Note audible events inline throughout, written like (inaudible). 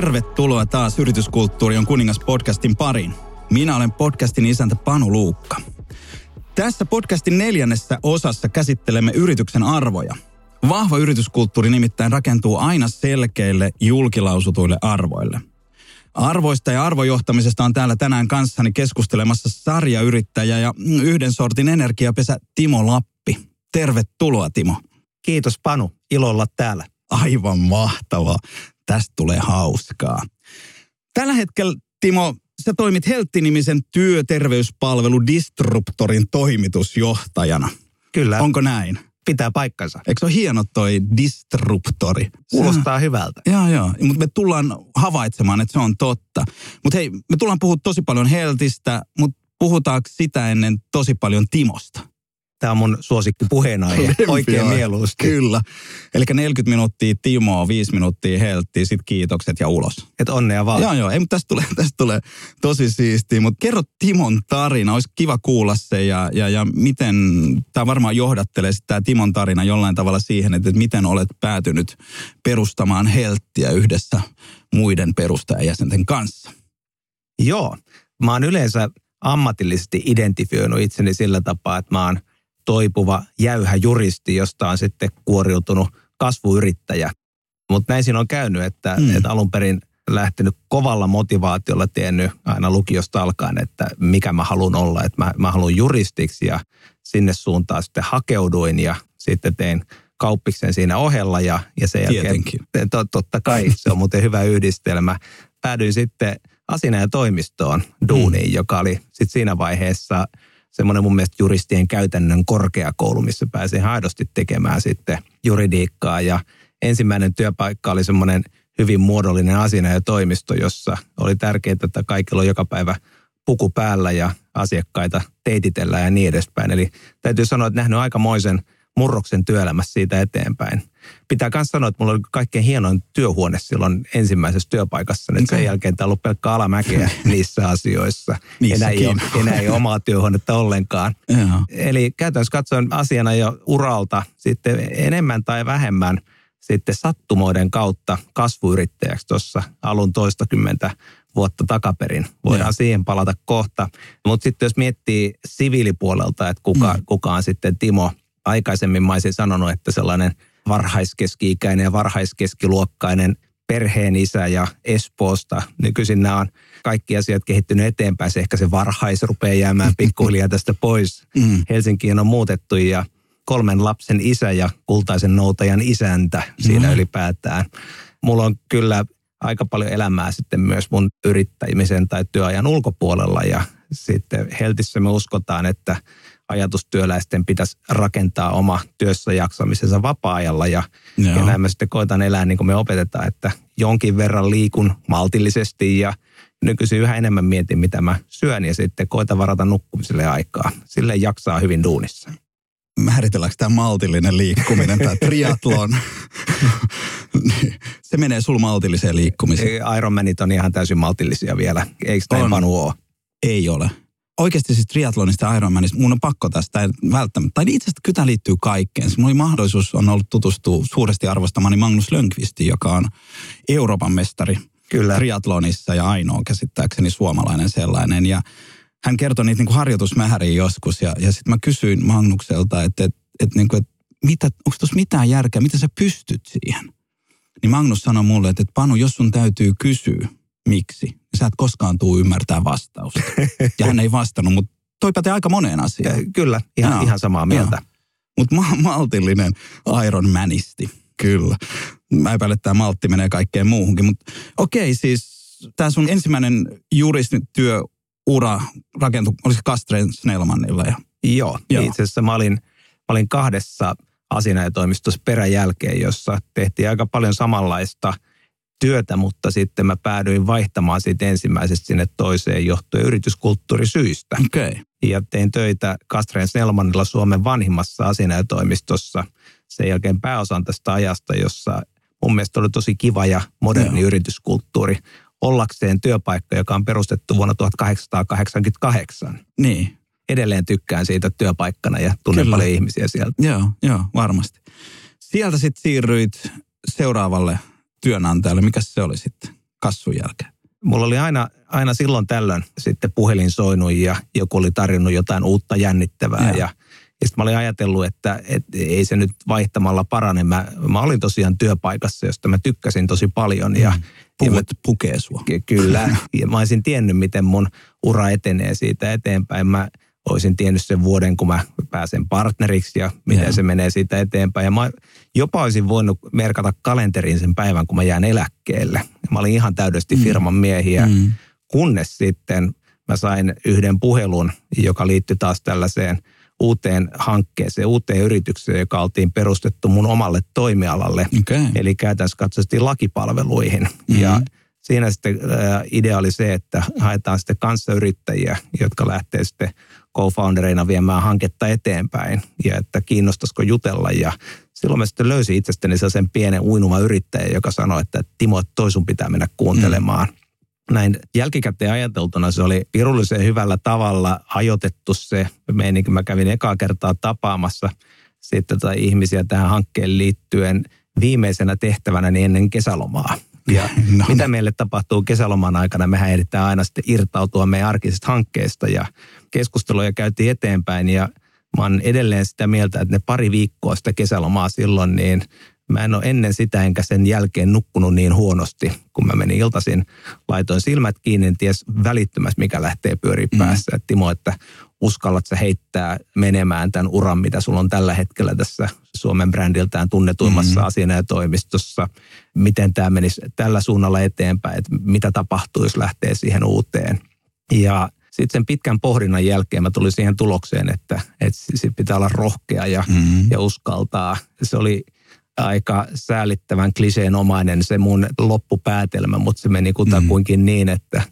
Tervetuloa taas Yrityskulttuuri on kuningas podcastin pariin. Minä olen podcastin isäntä Panu Luukka. Tässä podcastin neljännessä osassa käsittelemme yrityksen arvoja. Vahva yrityskulttuuri nimittäin rakentuu aina selkeille julkilausutuille arvoille. Arvoista ja arvojohtamisesta on täällä tänään kanssani keskustelemassa sarjayrittäjä ja yhden sortin energiapesä Timo Lappi. Tervetuloa Timo. Kiitos Panu, ilolla täällä. Aivan mahtavaa. Tästä tulee hauskaa. Tällä hetkellä, Timo, sä toimit Heltti-nimisen työterveyspalvelu Disruptorin toimitusjohtajana. Kyllä. Onko näin? Pitää paikkansa. Eikö se ole hieno toi Disruptori? Kuulostaa hyvältä. Joo, joo. Mutta me tullaan havaitsemaan, että se on totta. Mutta hei, me tullaan puhua tosi paljon Heltistä, mutta puhutaanko sitä ennen tosi paljon Timosta? Tämä on mun suosikki puheenaihe oikein mieluusti. Kyllä. Eli 40 minuuttia Timoa, 5 minuuttia Helttiä, sitten kiitokset ja ulos. Et onnea vaan. Joo, joo. Ei, mutta tästä tulee, tästä tulee tosi siistiä. Mutta kerro Timon tarina. Olisi kiva kuulla se ja, ja, ja miten, tämä varmaan johdattelee tämä Timon tarina jollain tavalla siihen, että, että miten olet päätynyt perustamaan Helttiä yhdessä muiden perustajajäsenten kanssa. Joo. Mä oon yleensä ammatillisesti identifioinut itseni sillä tapaa, että mä oon – toipuva jäyhä juristi, josta on sitten kuoriutunut kasvuyrittäjä. Mutta näin siinä on käynyt, että, mm. että alun perin lähtenyt kovalla motivaatiolla tiennyt aina lukiosta alkaen, että mikä mä haluan olla. Että mä, mä haluan juristiksi ja sinne suuntaan sitten hakeuduin ja sitten tein kauppiksen siinä ohella ja, ja sen jälkeen, to, totta kai, se on muuten hyvä yhdistelmä. Päädyin sitten asina ja toimistoon duuniin, mm. joka oli sitten siinä vaiheessa – semmoinen mun mielestä juristien käytännön korkeakoulu, missä pääsee aidosti tekemään sitten juridiikkaa. Ja ensimmäinen työpaikka oli semmoinen hyvin muodollinen asina ja toimisto, jossa oli tärkeää, että kaikilla on joka päivä puku päällä ja asiakkaita teititellään ja niin edespäin. Eli täytyy sanoa, että nähnyt aikamoisen murroksen työelämässä siitä eteenpäin pitää myös sanoa, että mulla oli kaikkein hienoin työhuone silloin ensimmäisessä työpaikassa. Okay. Sen jälkeen tämä on ollut pelkkä alamäkeä (laughs) niissä asioissa. enää, ei ole, enää ei omaa työhuonetta ollenkaan. Eli käytännössä katsoen asiana jo uralta sitten enemmän tai vähemmän sitten sattumoiden kautta kasvuyrittäjäksi tuossa alun toistakymmentä vuotta takaperin. Voidaan ja. siihen palata kohta. Mutta sitten jos miettii siviilipuolelta, että kuka, mm. kuka on sitten Timo, aikaisemmin mä olisin sanonut, että sellainen – varhaiskeski-ikäinen ja varhaiskeskiluokkainen perheen isä ja Espoosta. Nykyisin nämä on kaikki asiat kehittynyt eteenpäin. Se ehkä se varhais rupeaa jäämään pikkuhiljaa tästä pois. Mm. Helsinkiin on muutettu ja kolmen lapsen isä ja kultaisen noutajan isäntä siinä mm. ylipäätään. Mulla on kyllä aika paljon elämää sitten myös mun yrittämisen tai työajan ulkopuolella ja sitten Heltissä me uskotaan, että ajatustyöläisten pitäisi rakentaa oma työssä jaksamisensa vapaa-ajalla. Ja, ja näin mä sitten koitan elää niin kuin me opetetaan, että jonkin verran liikun maltillisesti ja nykyisin yhä enemmän mietin, mitä mä syön ja sitten koitan varata nukkumiselle aikaa. Sille jaksaa hyvin duunissa. Määritelläänkö tämä maltillinen liikkuminen, tämä (laughs) triatlon? Se menee sul maltilliseen liikkumiseen. Ironmanit on ihan täysin maltillisia vielä. Eikö näin Panu ole? Ei ole oikeasti siis triathlonista ja Ironmanista, mun on pakko tästä, välttämättä, tai itse asiassa kyllä liittyy kaikkeen. Mulla oli mahdollisuus on ollut tutustua suuresti arvostamani Magnus Lönkvistiin, joka on Euroopan mestari kyllä. triathlonissa ja ainoa käsittääkseni suomalainen sellainen. Ja hän kertoi niitä niin harjoitusmääriä joskus ja, ja sitten mä kysyin Magnukselta, että, että, että, niin kuin, että mitä, onko tuossa mitään järkeä, mitä sä pystyt siihen? Niin Magnus sanoi mulle, että, että Panu, jos sun täytyy kysyä, miksi, sä et koskaan tuu ymmärtää vastausta. (laughs) Ja hän ei vastannut, mutta toi pätee aika moneen asiaan. Kyllä, ihan, no, ihan samaa mieltä. Mutta ma- maltillinen Iron Manisti, kyllä. Mä epäilen, että tämä maltti menee kaikkeen muuhunkin. Mutta okei, siis tämä sun ensimmäinen juristityöura rakentui, olisiko Kastreen Snellmanilla? Ja... Joo, Joo. itse asiassa mä olin, mä olin kahdessa asianajatoimistossa peräjälkeen, jossa tehtiin aika paljon samanlaista – työtä, mutta sitten mä päädyin vaihtamaan siitä ensimmäisestä sinne toiseen johtuen yrityskulttuurisyistä. Okay. Ja tein töitä Kastreen Snellmanilla Suomen vanhimmassa asianajatoimistossa sen jälkeen pääosan tästä ajasta, jossa mun mielestä oli tosi kiva ja moderni Joo. yrityskulttuuri ollakseen työpaikka, joka on perustettu vuonna 1888. Niin. Edelleen tykkään siitä työpaikkana ja tunnen Kyllä. paljon ihmisiä sieltä. Joo, joo, varmasti. Sieltä sitten siirryit seuraavalle työnantajalle. Mikä se oli sitten? kassun jälkeen? Mulla oli aina, aina silloin tällöin sitten puhelin soinut ja joku oli tarjonnut jotain uutta jännittävää. Ja, ja, ja sitten mä olin ajatellut, että, että ei se nyt vaihtamalla parane. Mä, mä olin tosiaan työpaikassa, josta mä tykkäsin tosi paljon. Ja, mm. Puvut ja pukee sua. Ky- kyllä. (laughs) Ja mä olisin tiennyt, miten mun ura etenee siitä eteenpäin. Mä olisin tiennyt sen vuoden, kun mä pääsen partneriksi ja miten yeah. se menee siitä eteenpäin. Ja mä jopa olisin voinut merkata kalenteriin sen päivän, kun mä jään eläkkeelle. Mä olin ihan täydellisesti mm. firman miehiä, mm. kunnes sitten mä sain yhden puhelun, joka liittyi taas tällaiseen uuteen hankkeeseen, uuteen yritykseen, joka oltiin perustettu mun omalle toimialalle. Okay. Eli käytännössä katsottiin lakipalveluihin. Mm-hmm. Ja siinä sitten idea oli se, että haetaan sitten kanssayrittäjiä, jotka lähtee sitten co-foundereina viemään hanketta eteenpäin ja että kiinnostaisiko jutella. Ja silloin mä sitten löysin itsestäni sen pienen uinuma yrittäjä, joka sanoi, että Timo, toi sun pitää mennä kuuntelemaan. Mm. Näin jälkikäteen ajateltuna se oli pirullisen hyvällä tavalla ajoitettu se meininki. Mä kävin ekaa kertaa tapaamassa sitten tai ihmisiä tähän hankkeen liittyen viimeisenä tehtävänä niin ennen kesälomaa. Ja (laughs) no. mitä meille tapahtuu kesäloman aikana, mehän ehditään aina sitten irtautua meidän arkisista hankkeista ja keskusteluja käytiin eteenpäin ja mä oon edelleen sitä mieltä, että ne pari viikkoa sitä kesälomaa silloin, niin mä en ole ennen sitä enkä sen jälkeen nukkunut niin huonosti, kun mä menin iltaisin, laitoin silmät kiinni, en ties välittömästi mikä lähtee pyöriä mm. päässä. Että Timo, että uskallat sä heittää menemään tämän uran, mitä sulla on tällä hetkellä tässä Suomen brändiltään tunnetuimmassa mm-hmm. toimistossa. Miten tämä menisi tällä suunnalla eteenpäin, että mitä tapahtuu, jos lähtee siihen uuteen. Ja sitten sen pitkän pohdinnan jälkeen mä tulin siihen tulokseen, että, että sit pitää olla rohkea ja, mm-hmm. ja uskaltaa. Se oli aika säälittävän kliseenomainen se mun loppupäätelmä, mutta se meni kutakuinkin mm-hmm. niin, että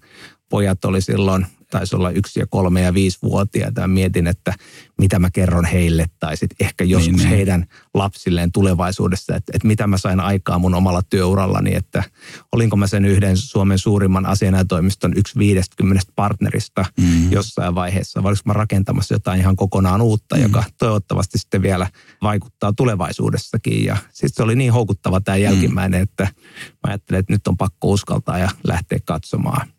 pojat oli silloin taisi olla yksi ja kolme ja viisi vuotiaita. Ja mietin, että mitä mä kerron heille tai sitten ehkä joskus niin, niin. heidän lapsilleen tulevaisuudessa, että, että mitä mä sain aikaa mun omalla työurallani, että olinko mä sen yhden Suomen suurimman asianajotoimiston yksi viidestkymmenestä partnerista mm. jossain vaiheessa, vai oliko mä rakentamassa jotain ihan kokonaan uutta, mm. joka toivottavasti sitten vielä vaikuttaa tulevaisuudessakin. Ja sitten se oli niin houkuttava tämä jälkimmäinen, mm. että mä ajattelin, että nyt on pakko uskaltaa ja lähteä katsomaan.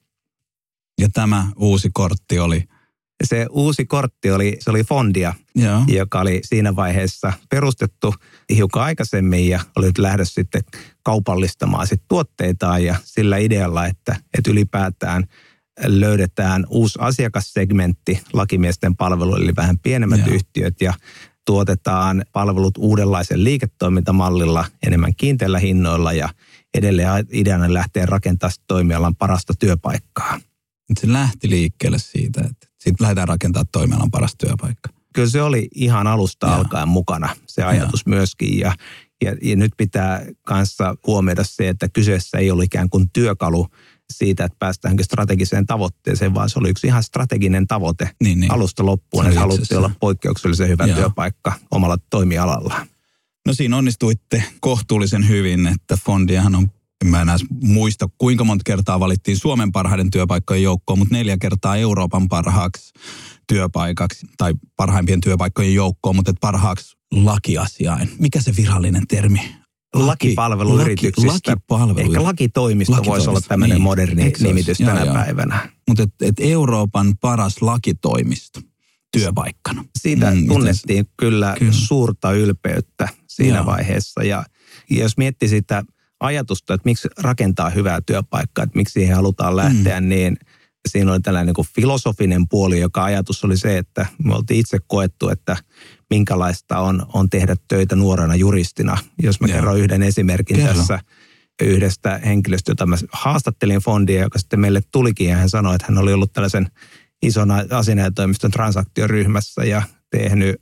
Ja tämä uusi kortti oli? Se uusi kortti oli, se oli Fondia, Joo. joka oli siinä vaiheessa perustettu hiukan aikaisemmin ja oli nyt lähdössä sitten kaupallistamaan sit tuotteitaan ja sillä idealla, että, että ylipäätään löydetään uusi asiakassegmentti lakimiesten palveluille, eli vähän pienemmät Joo. yhtiöt ja tuotetaan palvelut uudenlaisen liiketoimintamallilla, enemmän kiinteillä hinnoilla ja edelleen ideana lähtee rakentamaan toimialan parasta työpaikkaa. Se lähti liikkeelle siitä, että siitä lähdetään rakentamaan toimialan paras työpaikka. Kyllä se oli ihan alusta ja. alkaen mukana, se ajatus ja. myöskin. Ja, ja, ja nyt pitää kanssa huomioida se, että kyseessä ei ole ikään kuin työkalu siitä, että päästäänkin strategiseen tavoitteeseen, vaan se oli yksi ihan strateginen tavoite niin, niin. alusta loppuun, että haluttiin olla poikkeuksellisen hyvä ja. työpaikka omalla toimialalla. No siinä onnistuitte kohtuullisen hyvin, että Fondiahan on en mä enää muista kuinka monta kertaa valittiin Suomen parhaiden työpaikkojen joukkoon, mutta neljä kertaa Euroopan parhaaksi työpaikaksi tai parhaimpien työpaikkojen joukkoon, mutta parhaaksi lakiasiain. Mikä se virallinen termi? lakipalveluyrityksistä. Laki, Ehkä lakitoimisto, lakitoimisto voisi olla tämmöinen niin. moderni Eikö nimitys tänä joo, päivänä. Mutta et, et Euroopan paras lakitoimisto työpaikkana. Siitä mm, tunnettiin kyllä, kyllä suurta ylpeyttä siinä joo. vaiheessa. Ja, ja jos miettii sitä ajatusta, että miksi rakentaa hyvää työpaikkaa, että miksi siihen halutaan lähteä, mm. niin siinä oli tällainen niin filosofinen puoli, joka ajatus oli se, että me oltiin itse koettu, että minkälaista on, on tehdä töitä nuorena juristina. Jos mä Joo. kerron yhden esimerkin Kerro. tässä yhdestä henkilöstä, jota mä haastattelin fondia, joka sitten meille tulikin ja hän sanoi, että hän oli ollut tällaisen ison asianajotoimiston transaktioryhmässä ja tehnyt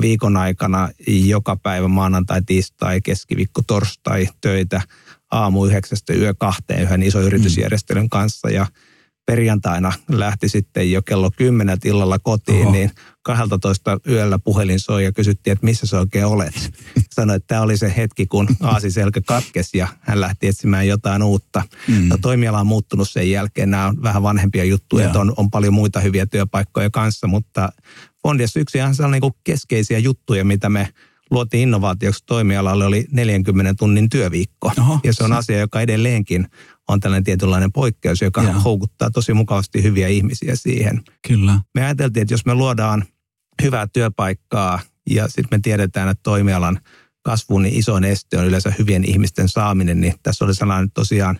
viikon aikana joka päivä maanantai, tiistai, keskiviikko, torstai töitä aamu yhdeksästä yö kahteen yhden ison yritysjärjestelyn kanssa ja perjantaina lähti sitten jo kello kymmenet illalla kotiin, Oho. niin 12 yöllä puhelin soi ja kysyttiin, että missä sä oikein olet. (laughs) Sanoi, että tämä oli se hetki, kun aasiselkä katkesi ja hän lähti etsimään jotain uutta. Mm. No, toimiala on muuttunut sen jälkeen. Nämä on vähän vanhempia juttuja, että on, on paljon muita hyviä työpaikkoja kanssa, mutta Fondiassa yksi ihan sellainen niin keskeisiä juttuja, mitä me luotiin innovaatioksi toimialalle, oli 40 tunnin työviikko. Oho, ja se on asia, joka edelleenkin on tällainen tietynlainen poikkeus, joka Joo. houkuttaa tosi mukavasti hyviä ihmisiä siihen. Kyllä. Me ajateltiin, että jos me luodaan hyvää työpaikkaa ja sitten me tiedetään, että toimialan kasvun niin isoin este on yleensä hyvien ihmisten saaminen, niin tässä oli sellainen tosiaan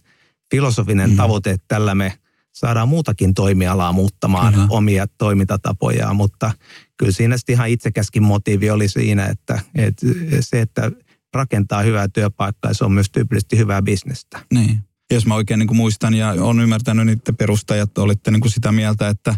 filosofinen mm. tavoite, että tällä me saadaan muutakin toimialaa muuttamaan Kyllä. omia toimintatapojaan, mutta kyllä siinä sitten ihan itsekäskin motiivi oli siinä, että, että se, että rakentaa hyvää työpaikkaa, se on myös tyypillisesti hyvää bisnestä. Niin. Jos mä oikein niin kuin muistan ja on ymmärtänyt, niin te perustajat olitte niin kuin sitä mieltä, että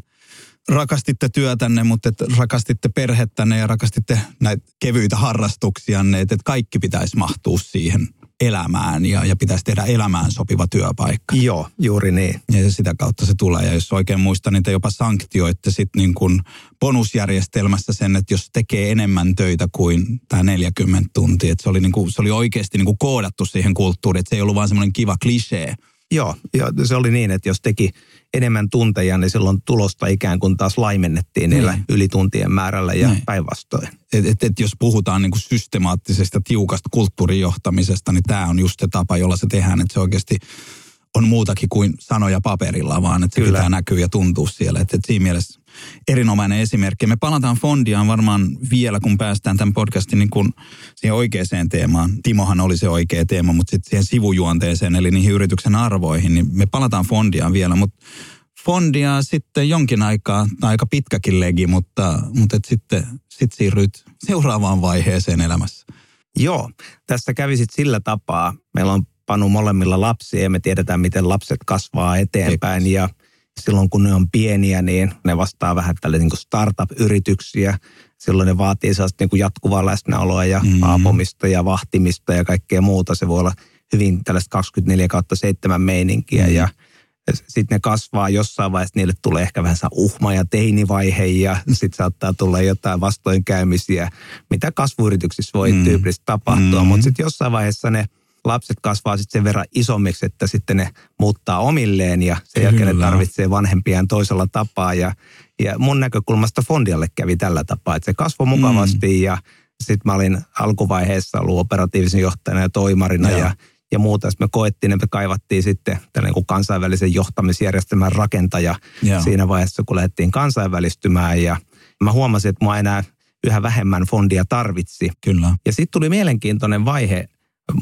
rakastitte työtänne, mutta että rakastitte perhettänne ja rakastitte näitä kevyitä harrastuksianne, että että kaikki pitäisi mahtua siihen elämään ja, ja pitäisi tehdä elämään sopiva työpaikka. Joo, juuri niin. Ja sitä kautta se tulee. Ja jos oikein muistan, niin te jopa sanktioitte sitten niin kuin bonusjärjestelmässä sen, että jos tekee enemmän töitä kuin tämä 40 tuntia. Että se oli, niin kuin, se oli oikeasti niin kuin koodattu siihen kulttuuriin, että se ei ollut vaan semmoinen kiva klisee. Joo, ja se oli niin, että jos teki enemmän tunteja, niin silloin tulosta ikään kuin taas laimennettiin niillä Niin. ylituntien määrällä ja Niin. päinvastoin. Et, et, et jos puhutaan niin kuin systemaattisesta, tiukasta kulttuurijohtamisesta, niin tämä on just se tapa, jolla se tehdään. Että se oikeasti on muutakin kuin sanoja paperilla, vaan että se Kyllä. pitää näkyä ja tuntua siellä. Että et siinä mielessä erinomainen esimerkki. Me palataan Fondiaan varmaan vielä, kun päästään tämän podcastin niin kuin siihen oikeaan teemaan. Timohan oli se oikea teema, mutta sitten siihen sivujuonteeseen, eli niihin yrityksen arvoihin, niin me palataan Fondiaan vielä, mutta Fondia sitten jonkin aikaa, tai aika pitkäkin legi, mutta, mutta et sitten sit siirryt seuraavaan vaiheeseen elämässä. Joo, tässä kävi sit sillä tapaa. Meillä on Panu molemmilla lapsia ja me tiedetään, miten lapset kasvaa eteenpäin. Ja silloin kun ne on pieniä, niin ne vastaa vähän tälle niin kuin startup-yrityksiä. Silloin ne vaatii sellaista niin kuin jatkuvaa läsnäoloa ja Mm. mm. aapomista ja vahtimista ja kaikkea muuta. Se voi olla hyvin tällaista 24 kautta 7 meininkiä Mm. ja sitten ne kasvaa jossain vaiheessa, niille tulee ehkä vähän uhma ja teinivaihe ja sitten saattaa tulla jotain vastoinkäymisiä, mitä kasvuyrityksissä voi mm. tyypillisesti tapahtua, Mm. mutta sitten jossain vaiheessa ne lapset kasvaa sitten sen verran isommiksi, että sitten ne muuttaa omilleen ja sen jälkeen ne Kyllä. tarvitsee vanhempiaan toisella tapaa ja, ja mun näkökulmasta Fondialle kävi tällä tapaa, että se kasvoi mukavasti mm. ja sitten mä olin alkuvaiheessa ollut operatiivisen johtajana ja toimarina Joo. ja ja muuta. Sitten me koettiin, että me kaivattiin sitten tällainen kuin kansainvälisen johtamisjärjestelmän rakentaja Joo. siinä vaiheessa, kun lähdettiin kansainvälistymään. Ja mä huomasin, että mua enää yhä vähemmän fondia tarvitsi. Kyllä. Ja sitten tuli mielenkiintoinen vaihe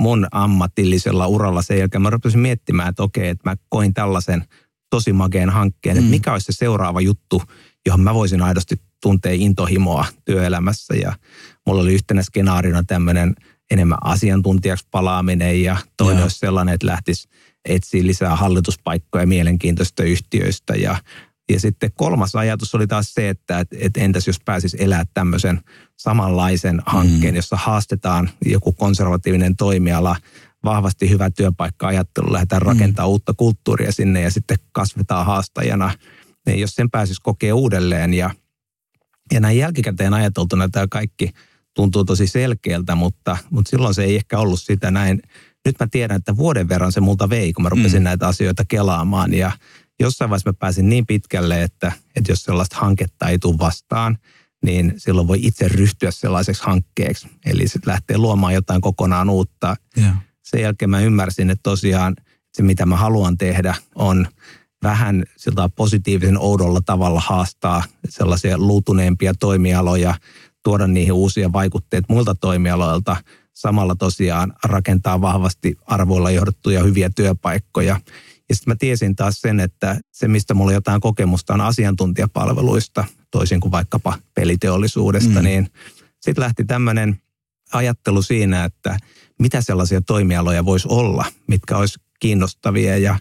mun ammatillisella uralla sen jälkeen. Mä rupesin miettimään, että okei, että mä koin tällaisen tosi makeen hankkeen, Mm. että mikä olisi se seuraava juttu, johon mä voisin aidosti tuntea intohimoa työelämässä. Ja mulla oli yhtenä skenaariona tämmöinen enemmän asiantuntijaksi palaaminen ja toinen olisi sellainen, että lähtisi etsiä lisää hallituspaikkoja mielenkiintoista yhtiöistä ja ja sitten kolmas ajatus oli taas se, että et, et entäs jos pääsis elää tämmöisen samanlaisen hankkeen, Mm. jossa haastetaan joku konservatiivinen toimiala, vahvasti hyvä työpaikka-ajattelu, lähdetään rakentamaan uutta kulttuuria sinne ja sitten kasvetaan haastajana. Niin jos sen pääsisi kokea uudelleen ja, ja näin jälkikäteen ajateltuna tämä kaikki tuntuu tosi selkeältä, mutta, mutta silloin se ei ehkä ollut sitä näin. Nyt mä tiedän, että vuoden verran se multa vei, kun mä rupesin Mm. mm. näitä asioita kelaamaan ja jossain vaiheessa mä pääsin niin pitkälle, että, että jos sellaista hanketta ei tule vastaan, niin silloin voi itse ryhtyä sellaiseksi hankkeeksi. Eli sitten lähtee luomaan jotain kokonaan uutta. Joo. Sen jälkeen mä ymmärsin, että tosiaan se mitä mä haluan tehdä on vähän siltä positiivisen oudolla tavalla haastaa sellaisia luutuneempia toimialoja, tuoda niihin uusia vaikutteita muilta toimialoilta, samalla tosiaan rakentaa vahvasti arvoilla johdettuja hyviä työpaikkoja. Ja sitten mä tiesin taas sen, että se, mistä mulla jotain kokemusta on asiantuntijapalveluista, toisin kuin vaikkapa peliteollisuudesta, Mm. niin sitten lähti tämmöinen ajattelu siinä, että mitä sellaisia toimialoja voisi olla, mitkä olisi kiinnostavia. Ja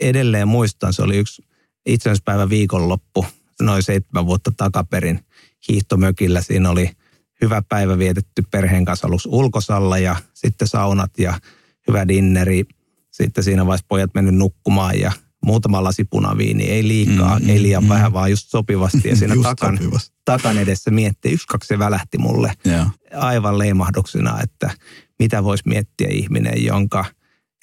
edelleen muistan, se oli yksi itsenäispäivä viikonloppu, noin seitsemän vuotta takaperin hiihtomökillä. Siinä oli hyvä päivä vietetty perheen kanssa aluksi ulkosalla ja sitten saunat ja hyvä dinneri. Sitten siinä vaiheessa pojat mennyt nukkumaan ja muutama lasi punaviini, ei liikaa, Mm, mm, ei liian mm, mm, mm. vähän, vaan just sopivasti. Ja (laughs) siinä Just takan, sopivasti. takan edessä miettii, yksi kaksi se välähti mulle Joo. aivan leimahduksena, että mitä voisi miettiä ihminen, jonka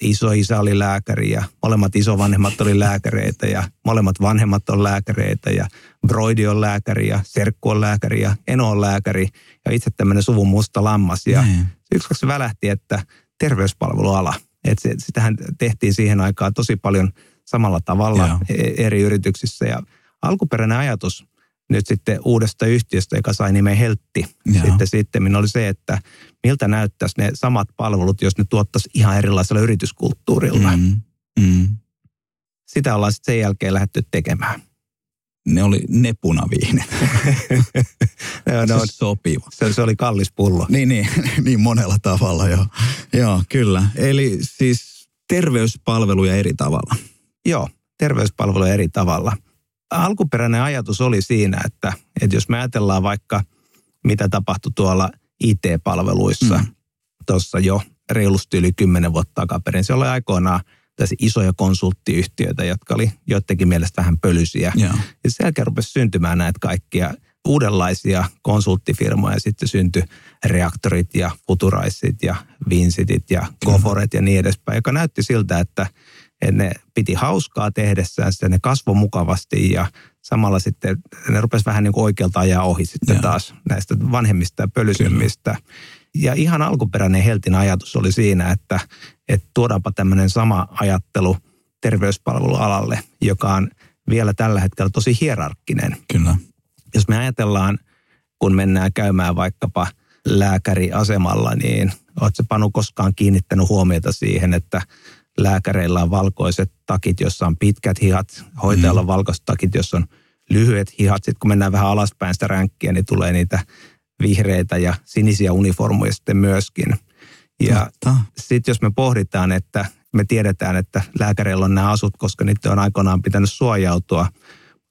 iso isä oli lääkäri ja molemmat isovanhemmat oli lääkäreitä ja molemmat vanhemmat on lääkäreitä ja broidi on lääkäri ja serkku on lääkäri ja eno on lääkäri ja itse tämmöinen suvun musta lammas. Ja Niin. yksi kaksi välähti, että terveyspalveluala Että se, sitähän tehtiin siihen aikaan tosi paljon samalla tavalla Joo. e- eri yrityksissä. Ja alkuperäinen ajatus nyt sitten uudesta yhtiöstä, joka sai nimen Heltti, Joo. sitten sitten oli se, että miltä näyttäisi ne samat palvelut, jos ne tuottaisi ihan erilaisella yrityskulttuurilla. Mm, mm. Sitä ollaan sitten sen jälkeen lähdetty tekemään. Ne oli ne punaviinet. No, (laughs) Se no, on sopiva. se, se oli kallis pullo. Niin, niin, (laughs) niin monella tavalla joo. Joo, kyllä. Eli siis terveyspalveluja eri tavalla. Joo, terveyspalveluja eri tavalla. Alkuperäinen ajatus oli siinä, että, että jos me ajatellaan vaikka mitä tapahtui tuolla IT-palveluissa Mm. mm. tuossa jo reilusti yli kymmenen vuotta takaperin. Se oli aikoinaan tässä isoja konsulttiyhtiöitä, jotka oli joidenkin mielestä vähän pölysiä. Joo. Ja sen jälkeen rupesi syntymään näitä kaikkia uudenlaisia konsulttifirmoja. Sitten syntyi reaktorit ja futuraisit ja vinsitit ja goforet ja niin edespäin, joka näytti siltä, että ne piti hauskaa tehdessään, sitten ne kasvoi mukavasti ja samalla sitten ne rupesi vähän niin kuin oikealta ajaa ohi sitten Joo. taas näistä vanhemmista ja pölysymmistä. Ja ihan alkuperäinen Heltin ajatus oli siinä, että, että tuodaanpa tämmöinen sama ajattelu terveyspalvelualalle, joka on vielä tällä hetkellä tosi hierarkkinen. Kyllä. Jos me ajatellaan, kun mennään käymään vaikkapa lääkäriasemalla, niin oletko Panu koskaan kiinnittänyt huomiota siihen, että lääkäreillä on valkoiset takit, jossa on pitkät hihat, hoitajalla on valkoiset takit, jossa on lyhyet hihat. Sitten kun mennään vähän alaspäin sitä ränkkiä, niin tulee niitä vihreitä ja sinisiä uniformuja sitten myöskin. Ja sitten jos me pohditaan, että me tiedetään, että lääkäreillä on nämä asut, koska niitä on aikoinaan pitänyt suojautua.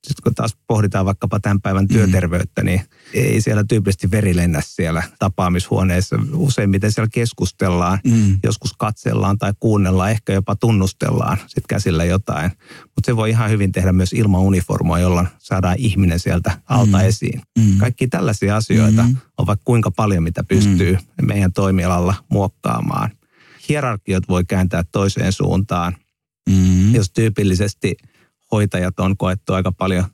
Sitten kun taas pohditaan vaikkapa tämän päivän työterveyttä, niin ei siellä tyypillisesti veri lennä siellä tapaamishuoneessa. Useimmiten siellä keskustellaan, Mm. joskus katsellaan tai kuunnellaan, ehkä jopa tunnustellaan sitten käsillä jotain. Mutta se voi ihan hyvin tehdä myös ilman uniformua, jolloin saadaan ihminen sieltä alta Mm. esiin. Mm. Kaikki tällaisia asioita Mm. on vaikka kuinka paljon, mitä pystyy meidän toimialalla muokkaamaan. Hierarkiot voi kääntää toiseen suuntaan. Mm. Jos tyypillisesti hoitajat on koettu aika paljon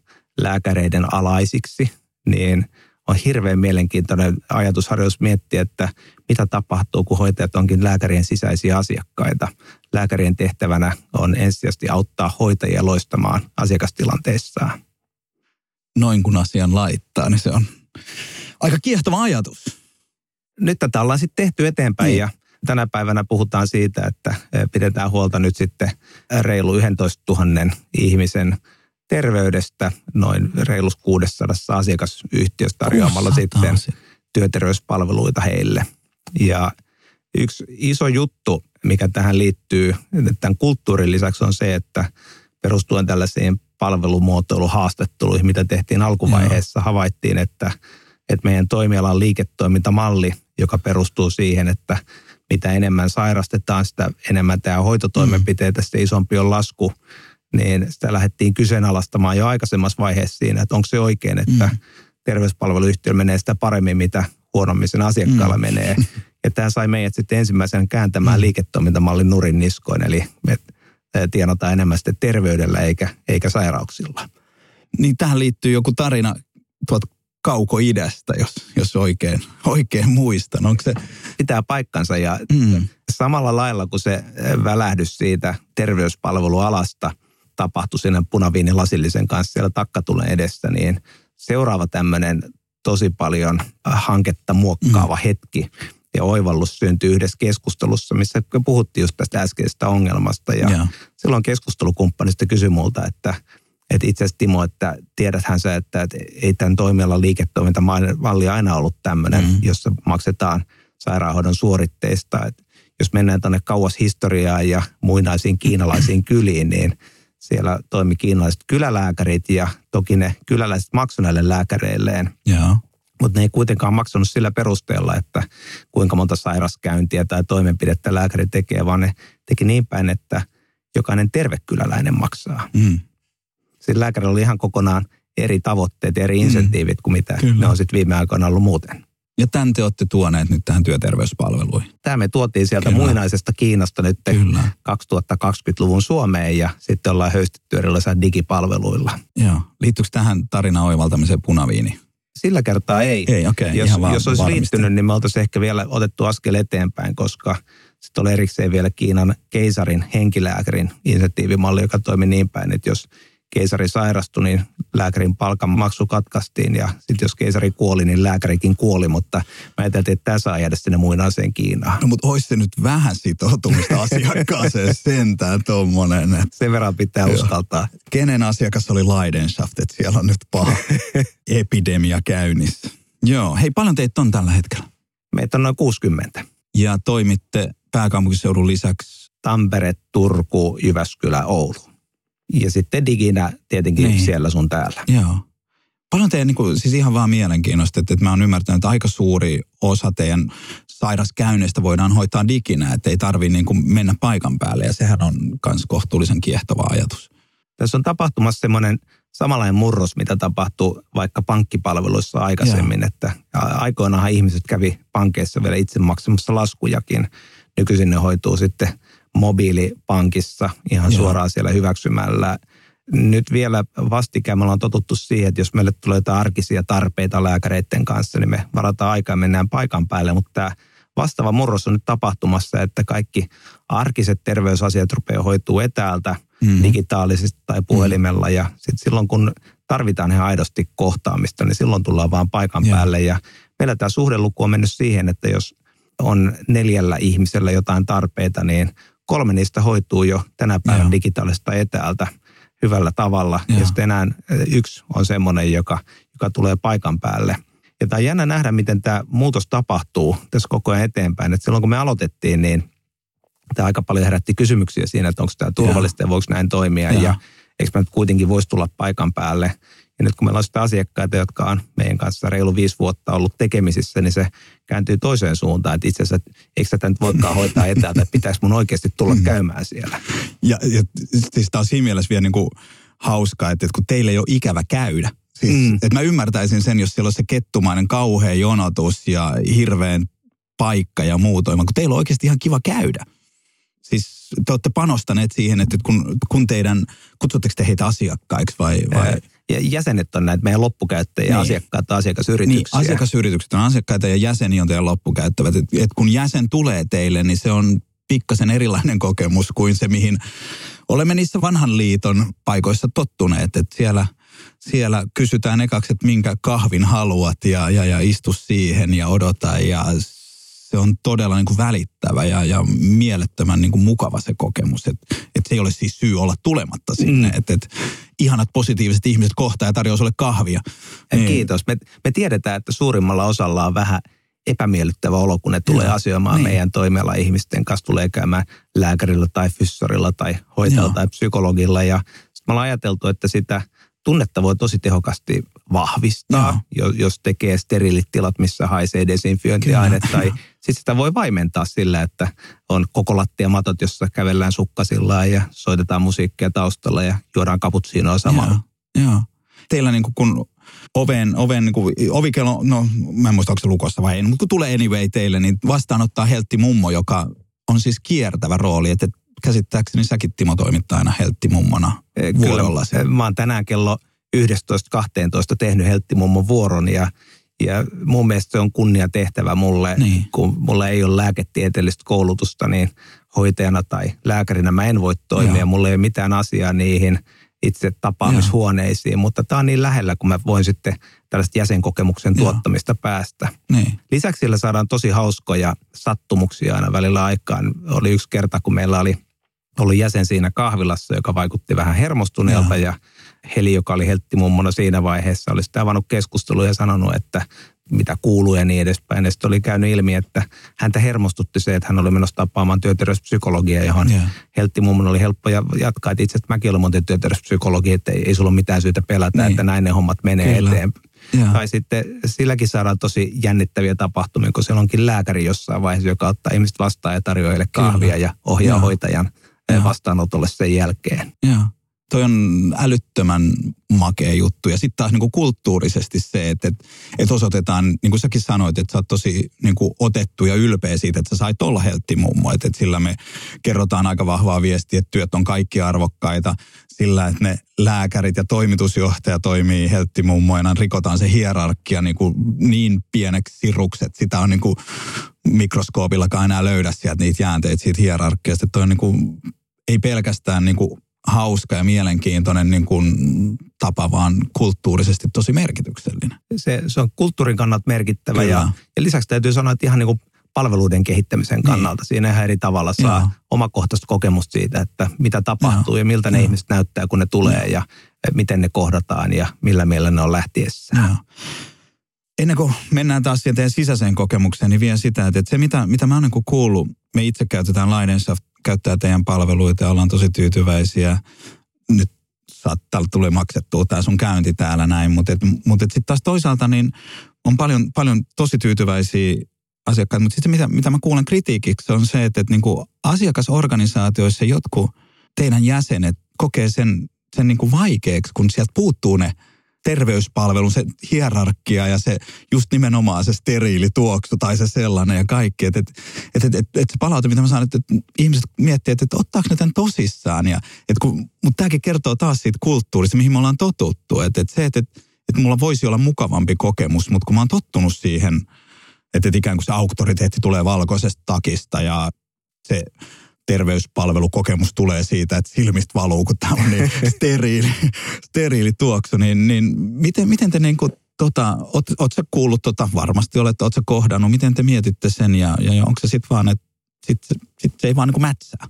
lääkäreiden alaisiksi, niin on hirveän mielenkiintoinen ajatusharjoitus miettiä, että mitä tapahtuu, kun hoitajat onkin lääkärien sisäisiä asiakkaita. Lääkärien tehtävänä on ensisijaisesti auttaa hoitajia loistamaan asiakastilanteissaan. Noin kun asian laittaa, niin se on aika kiehtova ajatus. nyt tätä ollaan sitten tehty eteenpäin Niin. ja tänä päivänä puhutaan siitä, että eh, pidetään huolta nyt sitten reilu 11 000 ihmisen terveydestä noin reilus 600 asiakasyhtiössä tarjoamalla 600 sitten työterveyspalveluita heille. Ja yksi iso juttu, mikä tähän liittyy tämän kulttuurin lisäksi on se, että perustuen tällaisiin palvelumuotoiluhaastatteluihin, mitä tehtiin alkuvaiheessa, havaittiin, että, että meidän toimialan liiketoimintamalli, joka perustuu siihen, että mitä enemmän sairastetaan, sitä enemmän tämä hoitotoimenpiteitä, sitä isompi on lasku, niin sitä lähdettiin kyseenalaistamaan jo aikaisemmassa vaiheessa siinä, että onko se oikein, että Mm. terveyspalveluyhtiö menee sitä paremmin, mitä huonommin sen asiakkaalla Mm. menee. Ja tämä sai meidät sitten ensimmäisen kääntämään Mm. liiketoimintamallin nurin niskoin, eli me tienataan enemmän sitten terveydellä eikä, eikä sairauksilla. Niin tähän liittyy joku tarina tuolta kauko-idästä, jos, jos oikein, oikein muistan. Onko se? Pitää paikkansa ja Mm. samalla lailla kuin se eh, välähdys siitä terveyspalvelualasta tapahtui siinä punaviinin lasillisen kanssa siellä takkatulen edessä, niin seuraava tämmöinen tosi paljon äh, hanketta muokkaava hetki ja oivallus syntyi yhdessä keskustelussa, missä puhuttiin just tästä äskeisestä ongelmasta. Ja Joo. silloin keskustelukumppani sitten kysyi multa, että, että itse asiassa Timo, että tiedäthän sä, että, että ei tämän toimialan liiketoimintamalli aina ollut tämmöinen, Mm. jossa maksetaan sairaanhoidon suoritteista. Että jos mennään tuonne kauas historiaan ja muinaisiin kiinalaisiin (clears throat) kyliin, niin siellä toimi kiinalaiset kylälääkärit ja toki ne kyläläiset maksoi näille lääkäreilleen. Joo. Mutta ne ei kuitenkaan maksanut sillä perusteella, että kuinka monta sairaskäyntiä tai toimenpidettä lääkäri tekee, vaan ne teki niin päin, että jokainen tervekyläläinen maksaa. Mm. Sillä lääkärillä oli ihan kokonaan eri tavoitteet ja eri insentiivit kuin mitä Kyllä. ne on sitten viime aikoina ollut muuten. Ja tämän te olette tuoneet nyt tähän työterveyspalveluihin. Tämä me tuotiin sieltä Kyllä. muinaisesta Kiinasta nyt Kyllä. 2020-luvun Suomeen ja sitten ollaan höystetty erilaisilla digipalveluilla. Joo. Liittyykö tähän tarinan oivaltamiseen punaviini? Sillä kertaa ei. Ei, okei. jos, ihan vaan jos olisi varmistin. liittynyt, niin me oltaisiin ehkä vielä otettu askel eteenpäin, koska Sitten oli erikseen vielä Kiinan keisarin henkilääkärin insentiivimalli, joka toimi niin päin, että jos keisari sairastui, niin lääkärin palkanmaksu katkaistiin ja sitten jos keisari kuoli, niin lääkärikin kuoli, mutta mä ajattelin, että tämä saa jäädä sinne muinaiseen Kiinaan. No mutta olisi se nyt vähän sitoutumista asiakkaaseen (laughs) sentään tuommoinen. Sen verran pitää Joo. uskaltaa. Kenen asiakas oli Leidenschaft, että siellä on nyt paha (laughs) epidemia käynnissä. Joo, hei paljon teitä on tällä hetkellä? Meitä on noin 60. Ja toimitte pääkaupunkiseudun lisäksi? Tampere, Turku, Jyväskylä, Oulu. Ja sitten diginä tietenkin niin. siellä sun täällä. Joo. Paljon teidän, niin kuin, siis ihan vaan mielenkiinnosta, että, että mä oon ymmärtänyt, että aika suuri osa teidän sairaskäynneistä voidaan hoitaa diginä, että ei tarvitse niin kuin mennä paikan päälle ja sehän on myös kohtuullisen kiehtova ajatus. Tässä on tapahtumassa semmoinen samanlainen murros, mitä tapahtui vaikka pankkipalveluissa aikaisemmin, Joo. että aikoinaanhan ihmiset kävi pankeissa vielä itse maksamassa laskujakin. Nykyisin ne hoituu sitten mobiilipankissa ihan Joo. suoraan siellä hyväksymällä. Nyt vielä vastikään me ollaan totuttu siihen, että jos meille tulee jotain arkisia tarpeita lääkäreiden kanssa, niin me varataan aikaa ja mennään paikan päälle, mutta tämä vastaava murros on nyt tapahtumassa, että kaikki arkiset terveysasiat rupeaa hoituu etäältä mm. digitaalisesti tai puhelimella ja sitten silloin kun tarvitaan ihan aidosti kohtaamista, niin silloin tullaan vaan paikan yeah. päälle ja meillä tämä suhdeluku on mennyt siihen, että jos on neljällä ihmisellä jotain tarpeita, niin kolme niistä hoituu jo tänä päivänä digitaalista etäältä hyvällä tavalla. Joo. Ja sitten enää yksi on semmoinen, joka, joka tulee paikan päälle. Ja tämä on jännä nähdä, miten tämä muutos tapahtuu tässä koko ajan eteenpäin. Et silloin kun me aloitettiin, niin tämä aika paljon herätti kysymyksiä siinä, että onko tämä turvallista ja voiko näin toimia. Ja, ja eikö mä nyt kuitenkin voisi tulla paikan päälle. Ja nyt kun meillä on sitä asiakkaita, jotka on meidän kanssa reilu viisi vuotta ollut tekemisissä, niin se kääntyy toiseen suuntaan. Että itse asiassa, eikö tätä nyt voikaan hoitaa etäältä, että pitäisi mun oikeasti tulla mm. käymään siellä. Ja, ja siis tämä on siinä mielessä vielä niin kuin hauskaa, että kun teille ei ole ikävä käydä. Siis, mm. että mä ymmärtäisin sen, jos siellä on se kettumainen kauhea jonotus ja hirveän paikka ja muutoima, kun teillä on oikeasti ihan kiva käydä. Siis te olette panostaneet siihen, että kun, kun teidän, kutsutteko te heitä asiakkaiksi vai? vai? Jäsenet on näitä meidän loppukäyttäjiä, niin. asiakkaat asiakasyrityksiä. Niin, asiakasyritykset on asiakkaita ja jäseni on teidän loppukäyttävät. Et, et kun jäsen tulee teille, niin se on pikkasen erilainen kokemus kuin se, mihin olemme niissä vanhan liiton paikoissa tottuneet. Että siellä, siellä kysytään ekaksi, että minkä kahvin haluat ja, ja, ja istu siihen ja odota ja se on todella niin kuin välittävä ja, ja mielettömän niin kuin mukava se kokemus. Että et se ei ole siis syy olla tulematta sinne. Mm. Että et, ihanat positiiviset ihmiset kohtaa ja tarjoaa sulle kahvia. Niin. Kiitos. Me, me tiedetään, että suurimmalla osalla on vähän epämiellyttävä olo, kun ne tulee Joo, asioimaan niin. meidän toimiala ihmisten kanssa, tulee käymään lääkärillä tai fyssorilla tai hoitajalla tai psykologilla. Ja me ollaan ajateltu, että sitä tunnetta voi tosi tehokkaasti vahvistaa, Joo. jos tekee steriilit tilat, missä haisee desinfiointiaine tai sitten sitä voi vaimentaa sillä, että on koko lattia matot, jossa kävellään sukkasillaan ja soitetaan musiikkia taustalla ja juodaan kaputsiinoa samalla. Joo, joo. Teillä niin kuin kun oven, oven niin kuin, ovikello, no mä en muista onko se lukossa vai ei, mutta kun tulee anyway teille, niin vastaanottaa Heltti Mummo, joka on siis kiertävä rooli, että käsittääkseni säkin Timo toimittaa aina Heltti Mummona vuorolla. Kyllä, mä oon tänään kello 11.12 tehnyt Heltti Mummon vuoron ja ja mun mielestä se on kunnia tehtävä mulle, niin. kun mulla ei ole lääketieteellistä koulutusta, niin hoitajana tai lääkärinä mä en voi toimia. Joo. Mulla ei ole mitään asiaa niihin itse tapaamishuoneisiin, Joo. mutta tämä on niin lähellä, kun mä voin sitten tällaista jäsenkokemuksen Joo. tuottamista päästä. Niin. Lisäksi sillä saadaan tosi hauskoja sattumuksia aina välillä aikaan. Oli yksi kerta, kun meillä oli ollut jäsen siinä kahvilassa, joka vaikutti vähän hermostuneelta Joo. ja Heli, joka oli heltti mummona siinä vaiheessa, oli sitten avannut keskustelua ja sanonut, että mitä kuuluu ja niin edespäin. Ja sitten oli käynyt ilmi, että häntä hermostutti se, että hän oli menossa tapaamaan työterveyspsykologia, johon yeah. Heltti mummon oli helppo jatkaa. Että itse asiassa mäkin olen monta työterveyspsykologi, että ei, ei sulla ole mitään syytä pelätä, niin. että näin ne hommat menee Kyllä. eteenpäin. Yeah. Tai sitten silläkin saadaan tosi jännittäviä tapahtumia, kun siellä onkin lääkäri jossain vaiheessa, joka ottaa ihmiset vastaan ja tarjoaa heille kahvia Kyllä. ja ohjaa Joo. hoitajan Joo. vastaanotolle sen jälkeen. Joo. toi on älyttömän makea juttu. Ja sitten taas niin kuin kulttuurisesti se, että, että, että osoitetaan, niin kuin säkin sanoit, että sä oot tosi niin kuin otettu ja ylpeä siitä, että sä sait olla helttimummo. Että, että sillä me kerrotaan aika vahvaa viestiä, että työt on kaikki arvokkaita. Sillä, että ne lääkärit ja toimitusjohtaja toimii helttimummoina, rikotaan se hierarkia niin, kuin niin pieneksi sirukset. Sitä on niin kuin mikroskoopillakaan enää löydä sieltä niitä jäänteitä siitä hierarkiasta. Että toi on niin kuin, ei pelkästään niin kuin hauska ja mielenkiintoinen niin kuin tapa, vaan kulttuurisesti tosi merkityksellinen. Se, se on kulttuurin kannalta merkittävä ja, ja lisäksi täytyy sanoa, että ihan niin kuin palveluiden kehittämisen niin. kannalta. Niin. Siinä ihan eri tavalla saa Joo. omakohtaista kokemusta siitä, että mitä tapahtuu Joo. ja miltä ne Joo. ihmiset näyttää, kun ne tulee Joo. ja miten ne kohdataan ja millä mielellä ne on lähtiessä. Joo. Ennen kuin mennään taas siihen sisäiseen kokemukseen, niin vielä sitä, että se mitä, mitä mä oon niin kuullut, me itse käytetään Lidensoft käyttää teidän palveluita ja ollaan tosi tyytyväisiä. Nyt saat, täällä tulee maksettua tämä sun käynti täällä näin, mutta, et, mutta et sitten taas toisaalta niin on paljon, paljon tosi tyytyväisiä asiakkaita, mutta sitten mitä, mitä mä kuulen kritiikiksi on se, että, että niin kuin asiakasorganisaatioissa jotkut teidän jäsenet kokee sen, sen niin kuin vaikeaksi, kun sieltä puuttuu ne – terveyspalvelun se hierarkia ja se just nimenomaan se steriili tuoksu tai se sellainen ja kaikki. Että et, et, et, et, et se palaute, mitä mä saan, että et ihmiset miettii, että et ottaako ne tämän tosissaan. Ja, kun, mutta tämäkin kertoo taas siitä kulttuurista, mihin me ollaan totuttu. Että et se, että et, et mulla voisi olla mukavampi kokemus, mutta kun mä oon tottunut siihen, että et ikään kuin se auktoriteetti tulee valkoisesta takista ja se terveyspalvelukokemus tulee siitä, että silmistä valuu, kun tämä on niin (laughs) steriili, steriili tuoksu, niin, niin miten, miten te niin kuin, tota, oot, oot sä kuullut tota, varmasti olette, oot sä kohdannut, miten te mietitte sen ja, ja onko se sitten vaan, että sit, sit se ei vaan niin kuin mätsää?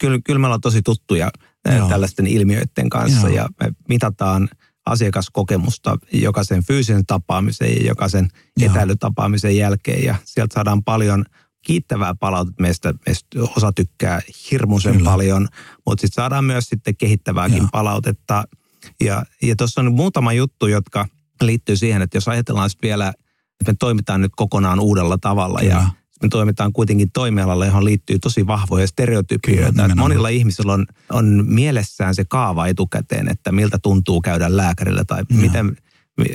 Kyllä, kyllä me ollaan tosi tuttuja Joo. tällaisten ilmiöiden kanssa Joo. ja me mitataan asiakaskokemusta jokaisen fyysisen tapaamisen ja jokaisen etäilytapaamisen jälkeen ja sieltä saadaan paljon – kiittävää palautetta. Meistä, meistä osa tykkää hirmuisen Kyllä. paljon, mutta sitten saadaan myös sitten kehittävääkin Joo. palautetta. Ja, ja tuossa on muutama juttu, jotka liittyy siihen, että jos ajatellaan vielä, että me toimitaan nyt kokonaan uudella tavalla Kyllä. ja me toimitaan kuitenkin toimialalla, johon liittyy tosi vahvoja stereotypioita. Kyllä, monilla ihmisillä on, on mielessään se kaava etukäteen, että miltä tuntuu käydä lääkärillä tai miten,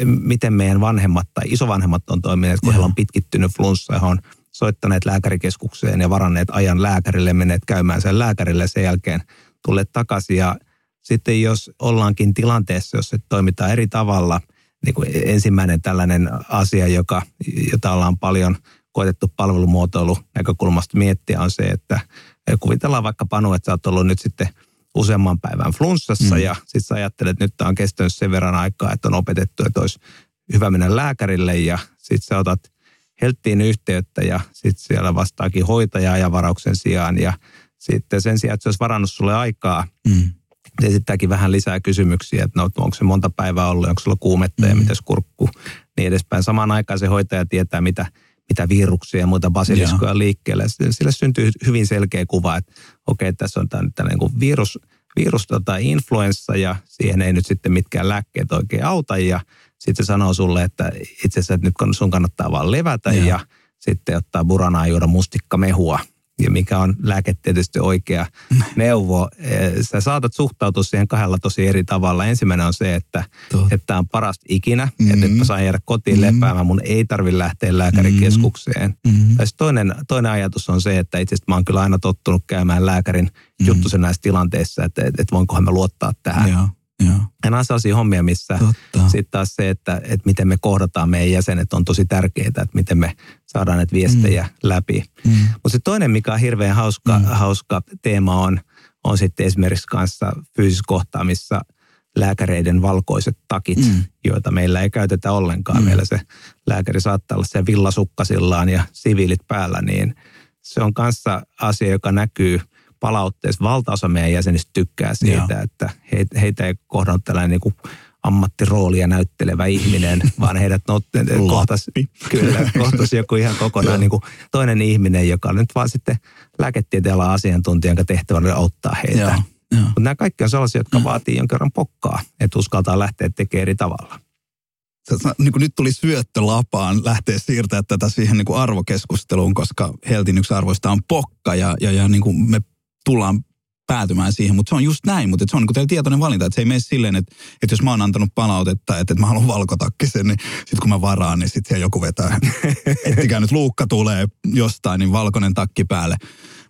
miten meidän vanhemmat tai isovanhemmat on toimineet, kun heillä on pitkittynyt flunssa, johon soittaneet lääkärikeskukseen ja varanneet ajan lääkärille, menneet käymään sen lääkärille sen jälkeen tulleet takaisin. Ja sitten jos ollaankin tilanteessa, jos se toimitaan eri tavalla, niin kuin ensimmäinen tällainen asia, joka, jota ollaan paljon koetettu palvelumuotoilu näkökulmasta miettiä, on se, että kuvitellaan vaikka Panu, että sä oot ollut nyt sitten useamman päivän flunssassa mm. ja sitten sä ajattelet, että nyt tämä on kestänyt sen verran aikaa, että on opetettu, että olisi hyvä mennä lääkärille ja sitten sä otat helttiin yhteyttä ja sitten siellä vastaakin hoitaja ja varauksen sijaan. Ja sitten sen sijaan, että se olisi varannut sulle aikaa, mm. se esittääkin vähän lisää kysymyksiä, että no, onko se monta päivää ollut, onko sulla kuumetta mm. ja miten kurkku, niin edespäin. Samaan aikaan se hoitaja tietää, mitä, mitä viruksia ja muita basiliskoja liikkeelle. Sille syntyy hyvin selkeä kuva, että okei, okay, tässä on tällainen niin virus, virus tota, influenssa ja siihen ei nyt sitten mitkään lääkkeet oikein auta. Ja sitten se sanoo sulle, että itse asiassa että nyt sun kannattaa vaan levätä ja, ja sitten ottaa buranaa juoda mustikkamehua ja mikä on lääketieteellisesti oikea neuvo. Eh, sä saatat suhtautua siihen kahdella tosi eri tavalla. Ensimmäinen on se, että tämä on parasta ikinä, mm-hmm. että mä saan jäädä kotiin mm-hmm. lepäämään, mun ei tarvi lähteä lääkärikeskukseen. Mm-hmm. Tai toinen, toinen ajatus on se, että itse asiassa mä oon kyllä aina tottunut käymään lääkärin mm-hmm. juttusen näissä tilanteissa, että, että, että voinkohan mä luottaa tähän. Joo. Joo. Ja nämä on sellaisia hommia, missä sitten taas se, että, että miten me kohdataan meidän jäsenet on tosi tärkeää, että miten me saadaan näitä viestejä mm. läpi. Mm. Mutta se toinen, mikä on hirveän hauska, mm. hauska teema on, on sitten esimerkiksi kanssa fyysisessä kohtaamissa lääkäreiden valkoiset takit, mm. joita meillä ei käytetä ollenkaan. Mm. Meillä se lääkäri saattaa olla se villasukkasillaan ja siviilit päällä, niin se on kanssa asia, joka näkyy – palautteessa valtaosa meidän jäsenistä tykkää siitä, Joo. että heitä, heitä ei kohdannut tällainen niin kuin ammattiroolia näyttelevä ihminen, (laughs) vaan heidät kohtasi, kyllä, kohtasi joku ihan kokonaan niin kuin toinen ihminen, joka nyt vaan sitten lääketieteellä asiantuntija, jonka tehtävä auttaa heitä. Mutta nämä kaikki on sellaisia, jotka mm. vaatii jonkin kerran pokkaa, että uskaltaa lähteä tekemään eri tavalla. Niin kuin nyt tuli syöttö lapaan lähteä siirtää tätä siihen niin arvokeskusteluun, koska Heltin yksi arvoista on pokka ja, ja, ja niin me tullaan päätymään siihen, mutta se on just näin, mutta se on niin teillä tietoinen valinta, että se ei mene silleen, että, että jos mä oon antanut palautetta, että, että mä haluan valkotakkisen, niin sitten kun mä varaan, niin sitten siellä joku vetää, (laughs) ettikää nyt luukka tulee jostain, niin valkoinen takki päälle.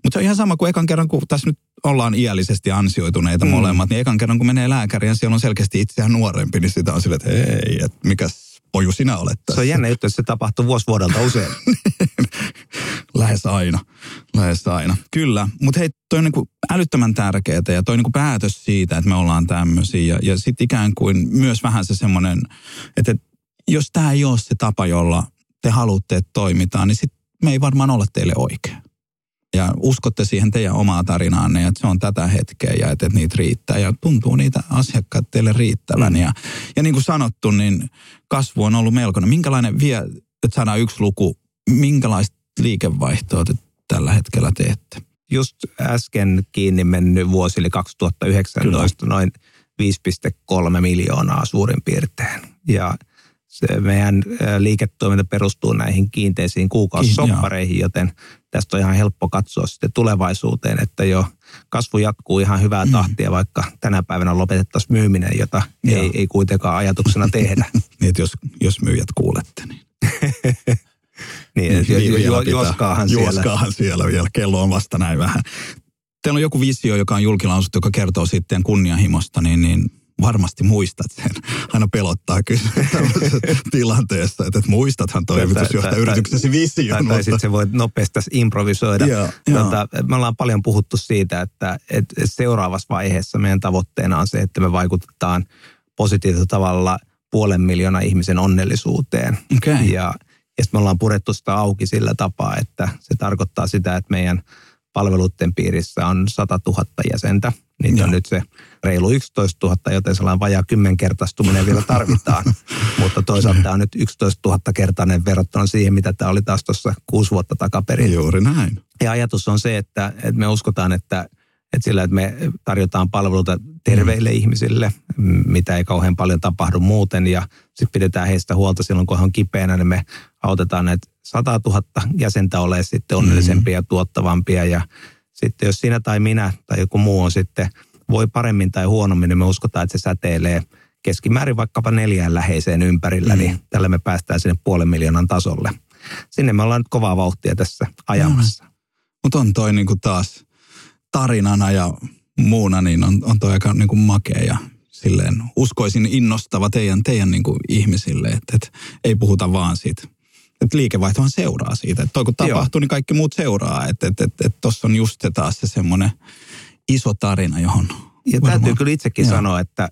Mutta se on ihan sama kuin ekan kerran, kun tässä nyt ollaan iällisesti ansioituneita mm. molemmat, niin ekan kerran kun menee lääkäriin ja siellä on selkeästi itseään nuorempi, niin sitä on silleen, että hei, että mikäs poju sinä olet tässä. Se on jännä juttu, että se tapahtuu vuosi vuodelta usein. (laughs) Lähes aina. Lähes aina. Kyllä. Mutta hei, toi on niinku älyttömän tärkeää ja toi niinku päätös siitä, että me ollaan tämmöisiä. Ja, ja sitten ikään kuin myös vähän se semmoinen, että jos tämä ei ole se tapa, jolla te haluatte, että toimitaan, niin sitten me ei varmaan olla teille oikein ja uskotte siihen teidän omaa tarinaanne, että se on tätä hetkeä ja että, että niitä riittää ja tuntuu niitä asiakkaat teille riittävän. Ja, ja niin kuin sanottu, niin kasvu on ollut melkoinen. Minkälainen vielä, että saadaan yksi luku, minkälaista liikevaihtoa te tällä hetkellä teette? Just äsken kiinni mennyt vuosi, eli 2019, Kyllä. noin 5,3 miljoonaa suurin piirtein. Ja se meidän liiketoiminta perustuu näihin kiinteisiin kuukausisoppareihin, joten tästä on ihan helppo katsoa sitten tulevaisuuteen, että jo kasvu jatkuu ihan hyvää mm. tahtia, vaikka tänä päivänä lopetettaisiin myyminen, jota ei, ei kuitenkaan ajatuksena tehdä. (laughs) niin, jos, jos myyjät kuulette, niin... (laughs) niin, niin, niin ju, juoskaahan siellä. Juoskaahan siellä vielä, kello on vasta näin vähän. Teillä on joku visio, joka on julkilausuttu, joka kertoo sitten kunnianhimosta, niin, niin varmasti muistat sen. Aina pelottaa kyllä (laughs) tilanteessa, että, muistathan toimitusjohtaja yrityksesi vision. Tai, tai sitten se voi nopeasti improvisoida. Joo, tota, me ollaan paljon puhuttu siitä, että, että seuraavassa vaiheessa meidän tavoitteena on se, että me vaikutetaan positiivisella tavalla puolen miljoona ihmisen onnellisuuteen. Okay. Ja, ja me ollaan purettu sitä auki sillä tapaa, että se tarkoittaa sitä, että meidän palveluiden piirissä on 100 000 jäsentä. Niitä Joo. on nyt se reilu 11 000, joten sellainen vajaa kymmenkertaistuminen vielä tarvitaan. (laughs) Mutta toisaalta tämä on nyt 11 000 kertainen verrattuna siihen, mitä tämä oli taas tuossa kuusi vuotta takaperin. Juuri näin. Ja ajatus on se, että, että me uskotaan, että, että sillä, että me tarjotaan palveluita terveille mm. ihmisille, mitä ei kauhean paljon tapahdu muuten, ja sitten pidetään heistä huolta silloin, kun he on kipeänä, niin me autetaan näitä 100 000 jäsentä olemaan sitten onnellisempia ja tuottavampia, ja sitten jos sinä tai minä tai joku muu on sitten voi paremmin tai huonommin, niin me uskotaan, että se säteilee keskimäärin vaikkapa neljään läheiseen ympärillä, niin mm. niin tällä me päästään sinne puolen miljoonan tasolle. Sinne me ollaan nyt kovaa vauhtia tässä ajamassa. No, Mutta on toi niinku taas tarinana ja muuna, niin on, on toi aika niinku makea ja silleen uskoisin innostava teidän, teidän niinku ihmisille, että et ei puhuta vaan siitä että liikevaihtohan seuraa siitä. Että toi kun tapahtuu, Joo. niin kaikki muut seuraa. Että et, et, et tuossa on just se taas se semmoinen iso tarina, johon... Ja varmaan, täytyy kyllä itsekin Joo. sanoa, että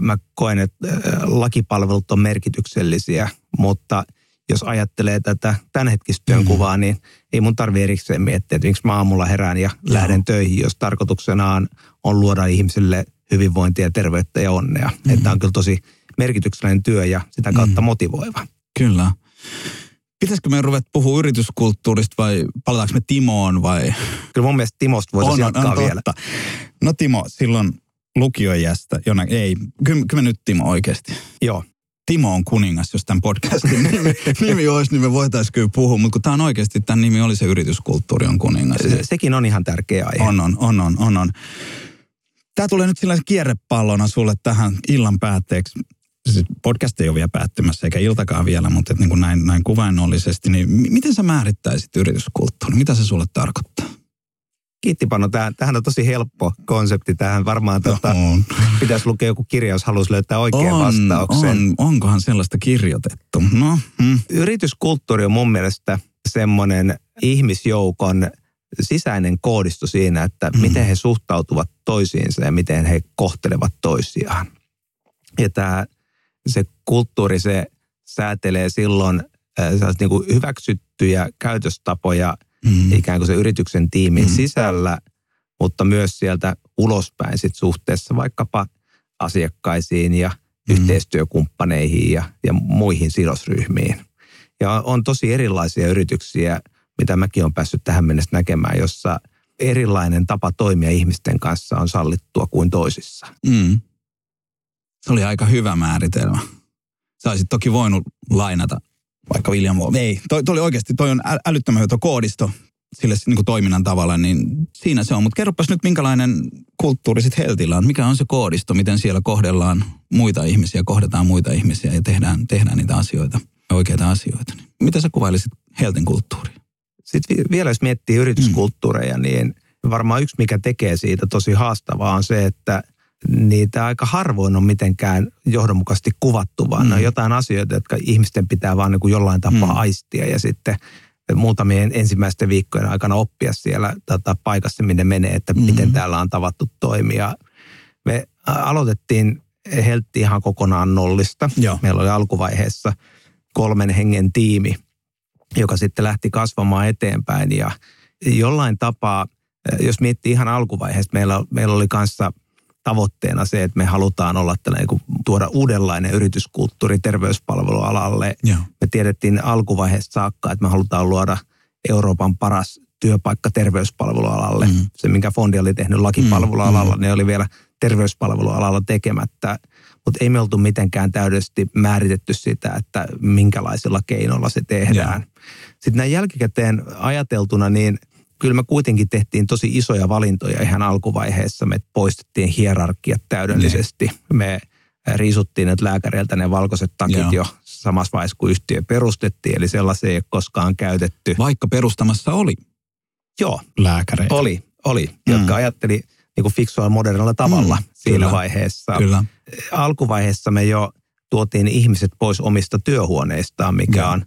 mä koen, että äh, lakipalvelut on merkityksellisiä, mutta jos ajattelee tätä tämänhetkistä työnkuvaa, mm. niin ei mun tarvi erikseen miettiä, että miksi mä aamulla herään ja Joo. lähden töihin, jos tarkoituksena on, on luoda ihmisille hyvinvointia, terveyttä ja onnea. Mm. Että on kyllä tosi merkityksellinen työ ja sitä kautta mm. motivoiva. Kyllä. Pitäisikö me ruveta puhua yrityskulttuurista vai palataanko me Timoon vai? Kyllä mun mielestä Timosta voisi jatkaa on vielä. No Timo, silloin lukioijästä, jona, ei, kyllä, kyllä nyt Timo oikeasti. Joo. Timo on kuningas, jos tämän podcastin (laughs) nimi, nimi olisi, niin me voitaisiin kyllä puhua. Mutta kun tämä on oikeasti, tämän nimi oli se yrityskulttuuri on kuningas. Se, sekin on ihan tärkeä aihe. On, on, on, on, on. on. Tämä tulee nyt sillä kierrepallona sulle tähän illan päätteeksi siis podcast ei ole vielä päättymässä eikä iltakaan vielä, mutta niin kuin näin, näin kuvainnollisesti, niin miten sä määrittäisit yrityskulttuuri? Mitä se sulle tarkoittaa? Kiitti Pano, tämähän on tosi helppo konsepti. Tähän varmaan no, tota, pitäisi lukea joku kirja, jos haluaisi löytää oikean on, vastauksen. On, onkohan sellaista kirjoitettu? No, hmm. Yrityskulttuuri on mun mielestä semmoinen ihmisjoukon sisäinen koodisto siinä, että hmm. miten he suhtautuvat toisiinsa ja miten he kohtelevat toisiaan. Ja tämä se kulttuuri, se säätelee silloin äh, niin kuin hyväksyttyjä käytöstapoja mm. ikään kuin se yrityksen tiimin mm. sisällä, mutta myös sieltä ulospäin sit suhteessa vaikkapa asiakkaisiin ja mm. yhteistyökumppaneihin ja, ja muihin sidosryhmiin. Ja on tosi erilaisia yrityksiä, mitä mäkin olen päässyt tähän mennessä näkemään, jossa erilainen tapa toimia ihmisten kanssa on sallittua kuin toisissa. Mm. Se oli aika hyvä määritelmä. Sä olisit toki voinut lainata vaikka William Wall. Ei, toi, toi oli oikeasti, toi on älyttömän hyvä koodisto. sille niin kuin toiminnan tavalla, niin siinä se on. Mutta kerropas nyt, minkälainen kulttuuri sitten Heltillä on. Mikä on se koodisto, miten siellä kohdellaan muita ihmisiä, kohdataan muita ihmisiä ja tehdään, tehdään niitä asioita, oikeita asioita. Mitä sä kuvailisit Heltin kulttuuria? Sitten vielä jos miettii yrityskulttuureja, mm. niin varmaan yksi, mikä tekee siitä tosi haastavaa on se, että niitä aika harvoin on mitenkään johdonmukaisesti kuvattu, vaan mm. ne on jotain asioita, jotka ihmisten pitää vaan niin kuin jollain tapaa mm. aistia ja sitten muutamien ensimmäisten viikkojen aikana oppia siellä tota, paikassa, minne menee, että mm. miten täällä on tavattu toimia. Me aloitettiin Heltti ihan kokonaan nollista. Joo. Meillä oli alkuvaiheessa kolmen hengen tiimi, joka sitten lähti kasvamaan eteenpäin ja jollain tapaa, jos miettii ihan alkuvaiheessa, meillä, meillä oli kanssa tavoitteena se, että me halutaan olla tällainen, kun tuoda uudenlainen yrityskulttuuri terveyspalvelualalle. Joo. Me tiedettiin alkuvaiheessa saakka, että me halutaan luoda Euroopan paras työpaikka terveyspalvelualalle. Mm. Se, minkä fondi oli tehnyt lakipalvelualalla, mm. ne oli vielä terveyspalvelualalla tekemättä. Mutta ei me oltu mitenkään täydellisesti määritetty sitä, että minkälaisilla keinoilla se tehdään. Joo. Sitten näin jälkikäteen ajateltuna, niin – kyllä me kuitenkin tehtiin tosi isoja valintoja ihan alkuvaiheessa. Me poistettiin hierarkiat täydellisesti. Ne. Me riisuttiin nyt lääkäreiltä ne valkoiset takit Joo. jo samassa vaiheessa, kun yhtiö perustettiin. Eli sellaisia ei ole koskaan käytetty. Vaikka perustamassa oli Joo. lääkäreitä. Oli, oli. Mm. Jotka ajatteli niin kuin fiksua modernilla tavalla mm. siinä kyllä. vaiheessa. Kyllä. Alkuvaiheessa me jo tuotiin ihmiset pois omista työhuoneistaan, mikä Joo. on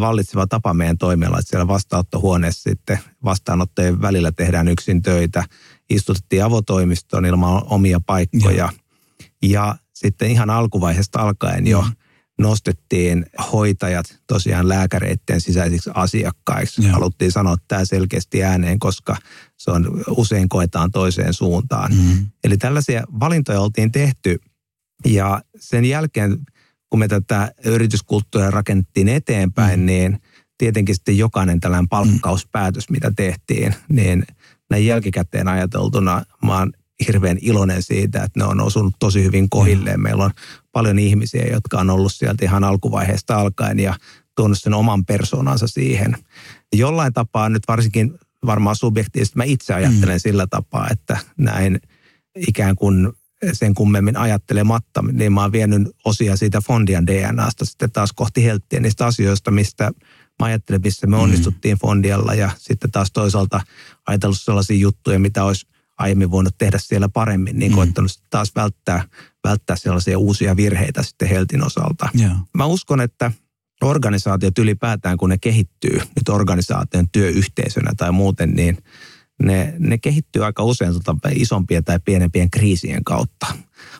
vallitseva tapa meidän toimialla, että siellä vastaanottohuoneessa sitten vastaanottojen välillä tehdään yksin töitä. Istutettiin avotoimistoon ilman omia paikkoja. Ja, ja sitten ihan alkuvaiheesta alkaen jo mm. nostettiin hoitajat tosiaan lääkäreiden sisäisiksi asiakkaiksi. Ja. Haluttiin sanoa tämä selkeästi ääneen, koska se on usein koetaan toiseen suuntaan. Mm. Eli tällaisia valintoja oltiin tehty ja sen jälkeen kun me tätä yrityskulttuuria rakennettiin eteenpäin, mm. niin tietenkin sitten jokainen tällainen palkkauspäätös, mitä tehtiin, niin näin jälkikäteen ajateltuna mä oon hirveän iloinen siitä, että ne on osunut tosi hyvin kohilleen. Mm. Meillä on paljon ihmisiä, jotka on ollut sieltä ihan alkuvaiheesta alkaen ja tuonut sen oman persoonansa siihen. Jollain tapaa nyt varsinkin varmaan subjektiivisesti mä itse ajattelen mm. sillä tapaa, että näin ikään kuin sen kummemmin ajattelematta, niin mä oon vienyt osia siitä Fondian DNAsta sitten taas kohti helttiä niistä asioista, mistä mä ajattelen, missä me mm. onnistuttiin Fondialla ja sitten taas toisaalta ajatellut sellaisia juttuja, mitä olisi aiemmin voinut tehdä siellä paremmin, niin mm. koittanut taas välttää, välttää sellaisia uusia virheitä sitten Heltin osalta. Yeah. Mä uskon, että organisaatiot ylipäätään, kun ne kehittyy nyt organisaation työyhteisönä tai muuten, niin – ne, ne kehittyy aika usein tota isompien tai pienempien kriisien kautta.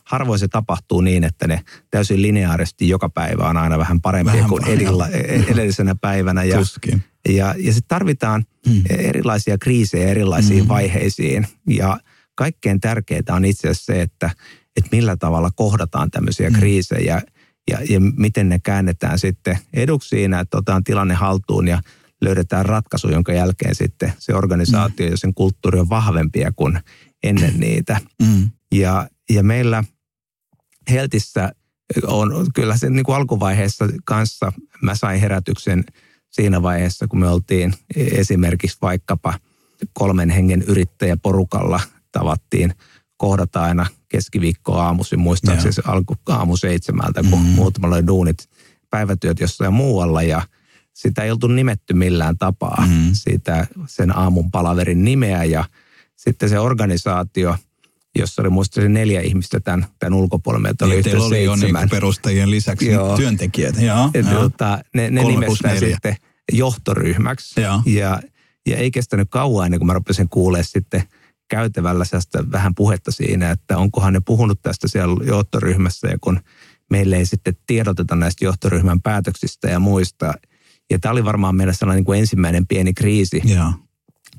Harvoin se tapahtuu niin, että ne täysin lineaarisesti joka päivä on aina vähän parempia vähän kuin edellä, e- edellisenä päivänä. Ja, Tuskin. ja, ja sitten tarvitaan hmm. erilaisia kriisejä erilaisiin hmm. vaiheisiin. Ja kaikkein tärkeintä on itse asiassa se, että, että millä tavalla kohdataan tämmöisiä hmm. kriisejä ja, ja miten ne käännetään sitten eduksi siinä, että otetaan tilanne haltuun ja – löydetään ratkaisu, jonka jälkeen sitten se organisaatio mm. ja sen kulttuuri on vahvempia kuin ennen niitä. Mm. Ja, ja meillä Heltissä on kyllä sen niin kuin alkuvaiheessa kanssa, mä sain herätyksen siinä vaiheessa, kun me oltiin esimerkiksi vaikkapa kolmen hengen yrittäjäporukalla tavattiin kohdata aina keskiviikko aamuisin, muistaakseni se alku aamu seitsemältä, kun mm. muutamalla oli duunit, päivätyöt jossain muualla ja – sitä ei oltu nimetty millään tapaa, mm. siitä sen aamun palaverin nimeä ja sitten se organisaatio, jossa oli muistaakseni neljä ihmistä tämän, tämän ulkopuolella. Meitä oli, niin, oli jo niin perustajien lisäksi Joo. työntekijät. Joo, ja, tuota, ne ne nimestään sitten johtoryhmäksi. Joo. Ja, ja ei kestänyt kauan ennen kuin mä rupesin kuulemaan sitten käytävällä vähän puhetta siinä, että onkohan ne puhunut tästä siellä johtoryhmässä ja kun meille ei sitten tiedoteta näistä johtoryhmän päätöksistä ja muista, ja tämä oli varmaan meillä sellainen niin kuin ensimmäinen pieni kriisi. Joo.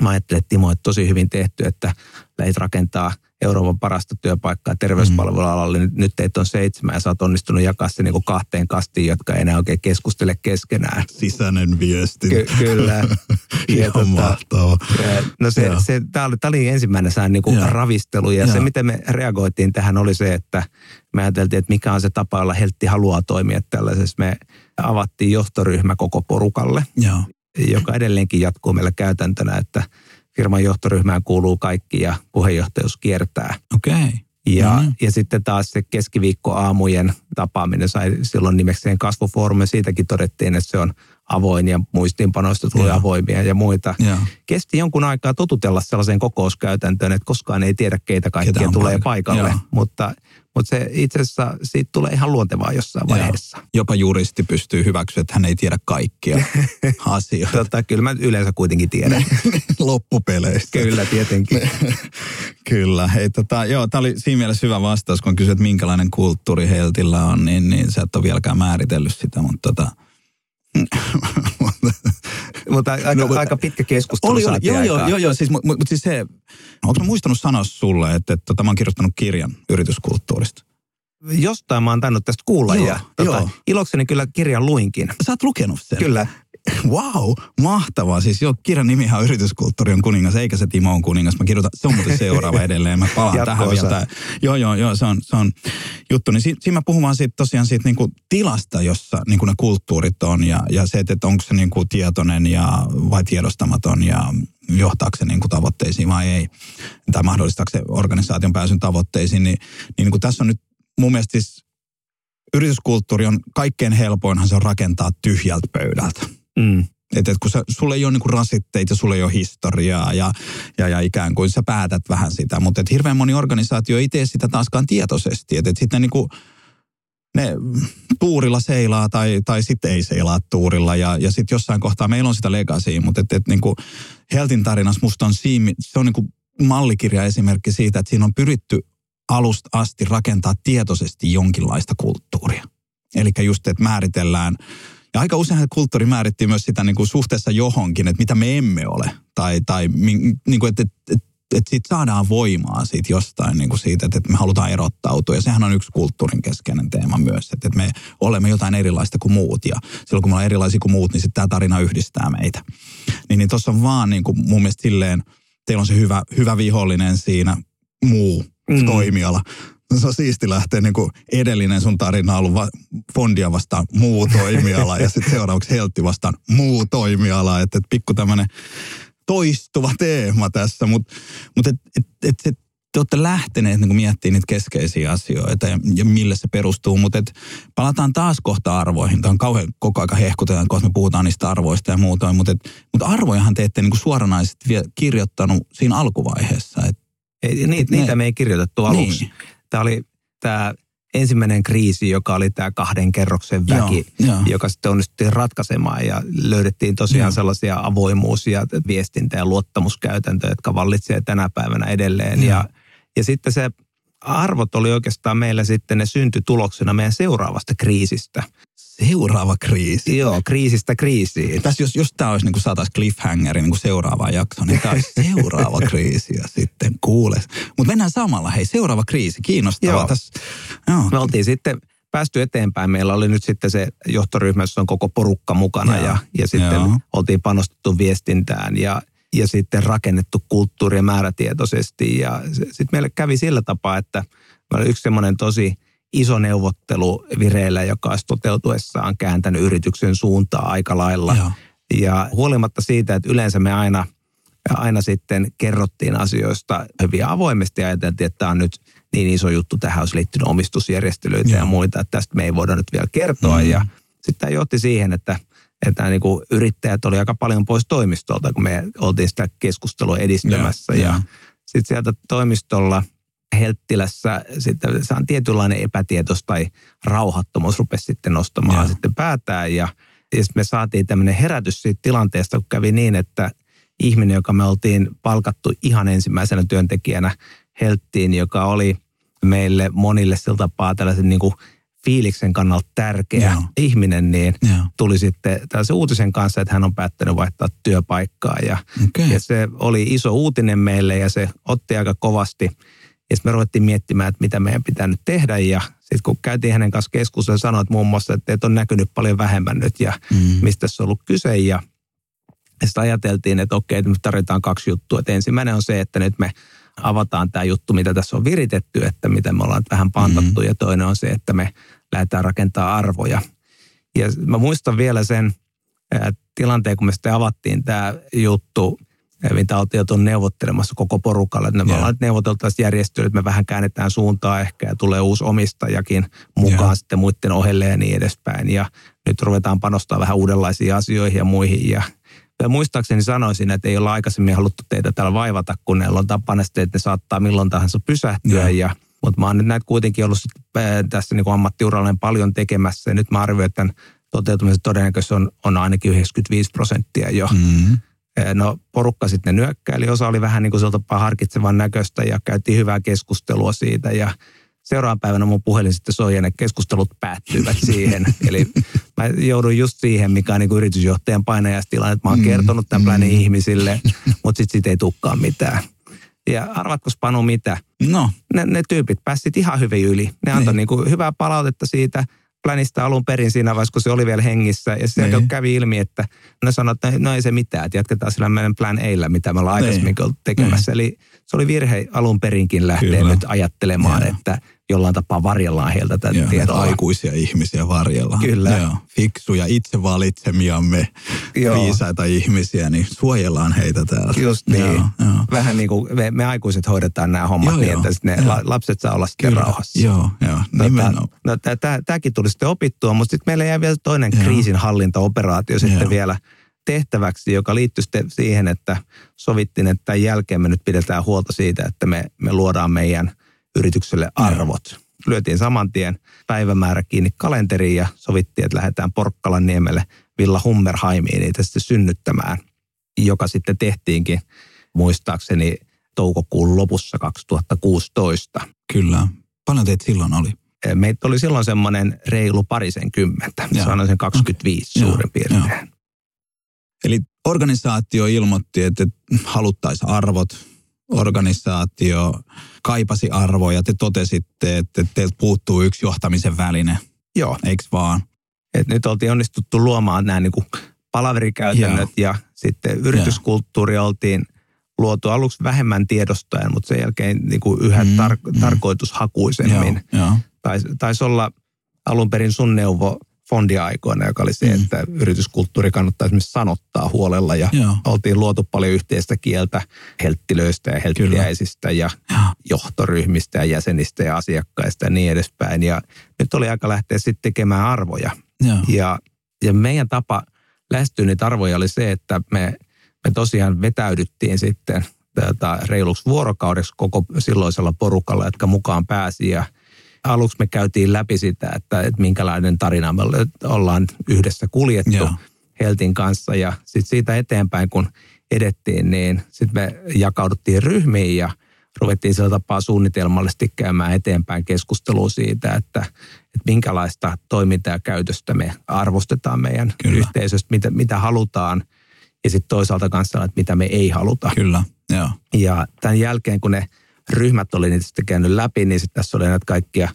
Mä ajattelin, että Timo, että tosi hyvin tehty, että lähit rakentaa Euroopan parasta työpaikkaa terveyspalvelualalle. Mm. Nyt, nyt teitä on seitsemän ja sä oot onnistunut jakaa se niin kuin kahteen kastiin, jotka ei enää oikein keskustele keskenään. Sisäinen viesti. Ky- kyllä. (laughs) ja tota, mahtava. No se, se, tämä oli, oli ensimmäinen sään niin kuin ravistelu ja, ja se, miten me reagoitiin tähän oli se, että me ajateltiin, että mikä on se tapa, jolla Heltti haluaa toimia tällaisessa. Me avattiin johtoryhmä koko porukalle. Joo. joka edelleenkin jatkuu meillä käytäntönä, että firman johtoryhmään kuuluu kaikki ja puheenjohtajuus kiertää. Okei. Okay. Ja, mm-hmm. ja sitten taas se keskiviikkoaamujen tapaaminen sai silloin nimekseen kasvufoorumi. Siitäkin todettiin, että se on avoin ja muistiinpanoista tuli ja. avoimia ja muita. Ja. Kesti jonkun aikaa totutella sellaiseen kokouskäytäntöön, että koskaan ei tiedä keitä kaikkia tulee paikalle. paikalle. Mutta, mutta se itse asiassa siitä tulee ihan luontevaa jossain ja. vaiheessa. Jopa juristi pystyy hyväksyä, että hän ei tiedä kaikkia (laughs) asioita. Tota, kyllä mä yleensä kuitenkin tiedän. (laughs) Loppupeleistä. Kyllä, tietenkin. (laughs) kyllä. Hei, tota, joo, tämä oli siinä mielessä hyvä vastaus, kun kysyt, minkälainen kulttuuri Heltillä on, niin, niin sä et ole vieläkään määritellyt sitä, mutta tota, (laughs) mutta aika, no, aika pitkä keskustelu oli, oli, joo, joo, joo, joo, siis, mutta mut, siis se, onko mä muistanut sanoa sulle, että, että, että mä oon kirjoittanut kirjan yrityskulttuurista? Jostain mä oon tainnut tästä kuulla joo, ja tota, joo. ilokseni kyllä kirjan luinkin. Sä oot lukenut sen? Kyllä. Wow, mahtavaa. Siis joo, kirjan nimi on Yrityskulttuuri on kuningas, eikä se Timo on kuningas. Mä kirjoitan, se on muuten seuraava (laughs) edelleen. Mä palaan tähän vielä. Joo, joo, joo, se on, se on juttu. Niin si, siinä mä puhun vaan siitä, tosiaan siitä niin kuin tilasta, jossa niin kuin ne kulttuurit on ja, ja se, että, onko se niin kuin tietoinen ja vai tiedostamaton ja johtaako se niin kuin tavoitteisiin vai ei. Tai mahdollistaako se organisaation pääsyn tavoitteisiin. Niin, niin, niin kuin tässä on nyt mun mielestä siis yrityskulttuuri on kaikkein helpoinhan se on rakentaa tyhjältä pöydältä Mm. Että et kun sä, sulle ei ole niinku rasitteita, sulle ei ole historiaa ja, ja, ja ikään kuin sä päätät vähän sitä. Mutta hirveän moni organisaatio ei tee sitä taaskaan tietoisesti. Että et sitten niinku, ne tuurilla seilaa tai, tai sitten ei seilaa tuurilla ja, ja sitten jossain kohtaa meillä on sitä legasia, mutta et, et niinku Heltin tarinassa musta on siimi, se on niinku mallikirja esimerkki siitä, että siinä on pyritty alusta asti rakentaa tietoisesti jonkinlaista kulttuuria. Eli just, että määritellään ja aika usein kulttuuri määrittyy myös sitä niin kuin suhteessa johonkin, että mitä me emme ole. Tai, tai niin kuin, että, että, että, että siitä saadaan voimaa siitä jostain niin kuin siitä, että, että me halutaan erottautua. Ja sehän on yksi kulttuurin keskeinen teema myös, että, että me olemme jotain erilaista kuin muut. Ja silloin kun me ollaan erilaisia kuin muut, niin sitten tämä tarina yhdistää meitä. Niin, niin tuossa on vaan niin kuin mun mielestä silleen, teillä on se hyvä, hyvä vihollinen siinä, muu mm. toimiala se on siisti lähteä niin kuin edellinen sun tarina on ollut va- fondia vastaan muu toimiala ja sitten seuraavaksi heltti vastaan muu toimiala. Että et pikku tämmöinen toistuva teema tässä, mutta mut et, et, et, et, te olette lähteneet niin miettimään niitä keskeisiä asioita ja, ja mille se perustuu, mutta palataan taas kohta arvoihin. Tämä on kauhean koko aika hehkutetaan, kun me puhutaan niistä arvoista ja muuta, mutta, et, mutta arvojahan te ette niin suoranaisesti vielä kirjoittanut siinä alkuvaiheessa. Et, Ei, niitä, ne, niitä me ei kirjoitettu aluksi. Niin. Tämä oli tämä ensimmäinen kriisi, joka oli tämä kahden kerroksen väki, joo, joo. joka sitten onnistuttiin ratkaisemaan ja löydettiin tosiaan joo. sellaisia avoimuus- ja viestintä- ja luottamuskäytäntöjä, jotka vallitsevat tänä päivänä edelleen. Ja, ja sitten se arvot oli oikeastaan meillä sitten ne syntytuloksena meidän seuraavasta kriisistä. Seuraava kriisi? Joo, kriisistä kriisiin. Tässä jos, jos tämä olisi niin kuin saataisiin cliffhangeri niin kuin seuraava jakso, niin tämä olisi (laughs) seuraava kriisi ja sitten kuule. Mutta mennään samalla, hei seuraava kriisi, kiinnostavaa. Joo. Tässä, joo. Me oltiin sitten päästy eteenpäin. Meillä oli nyt sitten se johtoryhmä, jossa on koko porukka mukana ja, ja sitten Joo. oltiin panostettu viestintään ja ja sitten rakennettu kulttuuria määrätietoisesti. Ja sitten meille kävi sillä tapaa, että oli yksi semmoinen tosi iso neuvottelu vireillä, joka olisi toteutuessaan kääntänyt yrityksen suuntaa aika lailla. Joo. Ja huolimatta siitä, että yleensä me aina, aina sitten kerrottiin asioista hyvin avoimesti ja ajateltiin, että tämä on nyt niin iso juttu, tähän olisi liittynyt omistusjärjestelyitä Joo. ja muita, että tästä me ei voida nyt vielä kertoa. Mm. Ja sitten tämä johti siihen, että – että niin kuin yrittäjät oli aika paljon pois toimistolta, kun me oltiin sitä keskustelua edistämässä. Ja, ja sitten sieltä toimistolla Helttilässä sitten se on tietynlainen epätietos tai rauhattomuus rupesi sitten nostamaan ja. sitten päätään. Ja, ja sitten me saatiin tämmöinen herätys siitä tilanteesta, kun kävi niin, että ihminen, joka me oltiin palkattu ihan ensimmäisenä työntekijänä Helttiin, joka oli meille monille sillä tapaa tällaisen niin kuin fiiliksen kannalta tärkeä Joo. ihminen, niin Joo. tuli sitten tällaisen uutisen kanssa, että hän on päättänyt vaihtaa työpaikkaa. Ja, okay. ja se oli iso uutinen meille ja se otti aika kovasti. Ja sitten me ruvettiin miettimään, että mitä meidän pitää nyt tehdä. Ja sitten kun käytiin hänen kanssa keskustelua, sanoit muun muassa, että teet on näkynyt paljon vähemmän nyt ja mm. mistä se on ollut kyse. Ja sitten ajateltiin, että okei, että me tarvitaan kaksi juttua. Että ensimmäinen on se, että nyt me avataan tämä juttu, mitä tässä on viritetty, että mitä me ollaan vähän pantattu. Mm. Ja toinen on se, että me lähdetään rakentaa arvoja. Ja mä muistan vielä sen tilanteen, kun me sitten avattiin tämä juttu, mitä oltiin jo neuvottelemassa koko porukalle. Että me ollaan neuvoteltaisiin järjestöille, että me vähän käännetään suuntaa ehkä ja tulee uusi omistajakin mukaan yeah. sitten muiden ohelle ja niin edespäin. Ja nyt ruvetaan panostaa vähän uudenlaisiin asioihin ja muihin. Ja, ja muistaakseni sanoisin, että ei olla aikaisemmin haluttu teitä täällä vaivata, kun ne on tapana sitten, että ne saattaa milloin tahansa pysähtyä. Yeah. Ja, mutta mä oon nyt näitä kuitenkin ollut tässä niin ammattiuralleen paljon tekemässä. Ja nyt mä arvioin, että tämän toteutumisen todennäköisesti on, on ainakin 95 prosenttia jo. Mm-hmm. No porukka sitten nyökkäili, osa oli vähän niin kuin harkitsevan näköistä ja käytiin hyvää keskustelua siitä ja seuraavan päivänä mun puhelin sitten soi ja ne keskustelut päättyivät (laughs) siihen. Eli mä joudun just siihen, mikä on niin kuin yritysjohtajan painajastilanne, että mä oon mm, kertonut tämän mm. ihmisille, (laughs) mutta sitten siitä ei tukkaan mitään. Ja arvatko Panu mitä? No. Ne, ne tyypit pääsivät ihan hyvin yli. Ne antoi niin. niin kuin hyvää palautetta siitä – planista alun perin siinä vaiheessa, kun se oli vielä hengissä. Ja sitten niin. kävi ilmi, että ne sanoi, että no ei se mitään, että jatketaan sillä meidän plan Eillä, mitä me ollaan niin. aikaisemmin tekemässä. Niin. Eli se oli virhe alun perinkin lähteä Kyllä. nyt ajattelemaan, ja. että jollain tapaa varjellaan heiltä tätä Joo, tietoa. Aikuisia ihmisiä varjellaan. Kyllä. Joo, fiksuja, itse valitsemiamme Joo. viisaita ihmisiä, niin suojellaan heitä täällä. Just niin. Joo, joo. Vähän niin kuin me, me aikuiset hoidetaan nämä hommat joo, niin, että ne joo. lapset saa olla sitten Kyllä. rauhassa. Joo, joo. No, no, Tämäkin tuli sitten opittua, mutta sitten meillä jäi vielä toinen joo. kriisinhallintaoperaatio sitten joo. vielä tehtäväksi, joka liittyy sitten siihen, että sovittiin, että tämän jälkeen me nyt pidetään huolta siitä, että me, me luodaan meidän – yritykselle arvot. Lyötiin saman tien päivämäärä kiinni kalenteriin ja sovittiin, että lähdetään Porkkalan niemelle Villa Hummerheimiin niitä sitten synnyttämään, joka sitten tehtiinkin muistaakseni toukokuun lopussa 2016. Kyllä. Paljon teitä silloin oli? Meitä oli silloin semmoinen reilu parisen kymmentä, sanoisin 25 okay. suurin piirtein. Ja. Eli organisaatio ilmoitti, että haluttaisiin arvot, organisaatio kaipasi arvoja. Te totesitte, että teiltä puuttuu yksi johtamisen väline. Joo. Eikö vaan? Et nyt oltiin onnistuttu luomaan nämä niin palaverikäytännöt ja sitten yrityskulttuuri ja. oltiin luotu aluksi vähemmän tiedostojen, mutta sen jälkeen niin kuin yhä mm, tar- mm. tarkoitushakuisemmin. Taisi tais olla alun perin sun neuvo fondiaikoina, joka oli se, mm. että yrityskulttuuri kannattaa esimerkiksi sanottaa huolella ja Joo. oltiin luotu paljon yhteistä kieltä helttilöistä ja helttiäisistä ja Joo. johtoryhmistä ja jäsenistä ja asiakkaista ja niin edespäin. Ja nyt oli aika lähteä sitten tekemään arvoja. Ja, ja meidän tapa lähestyä niitä arvoja oli se, että me, me tosiaan vetäydyttiin sitten tätä reiluksi vuorokaudeksi koko silloisella porukalla, jotka mukaan pääsi ja – aluksi me käytiin läpi sitä, että, että minkälainen tarina me ollaan yhdessä kuljettu Joo. Heltin kanssa. Ja sitten siitä eteenpäin, kun edettiin, niin sitten me jakauduttiin ryhmiin ja ruvettiin sillä tapaa suunnitelmallisesti käymään eteenpäin keskustelua siitä, että, että minkälaista toimintaa ja käytöstä me arvostetaan meidän Kyllä. yhteisöstä, mitä, mitä halutaan ja sitten toisaalta kanssa, että mitä me ei haluta. Kyllä, joo. Ja tämän jälkeen, kun ne ryhmät oli niitä sitten käynyt läpi, niin sitten tässä oli näitä kaikkia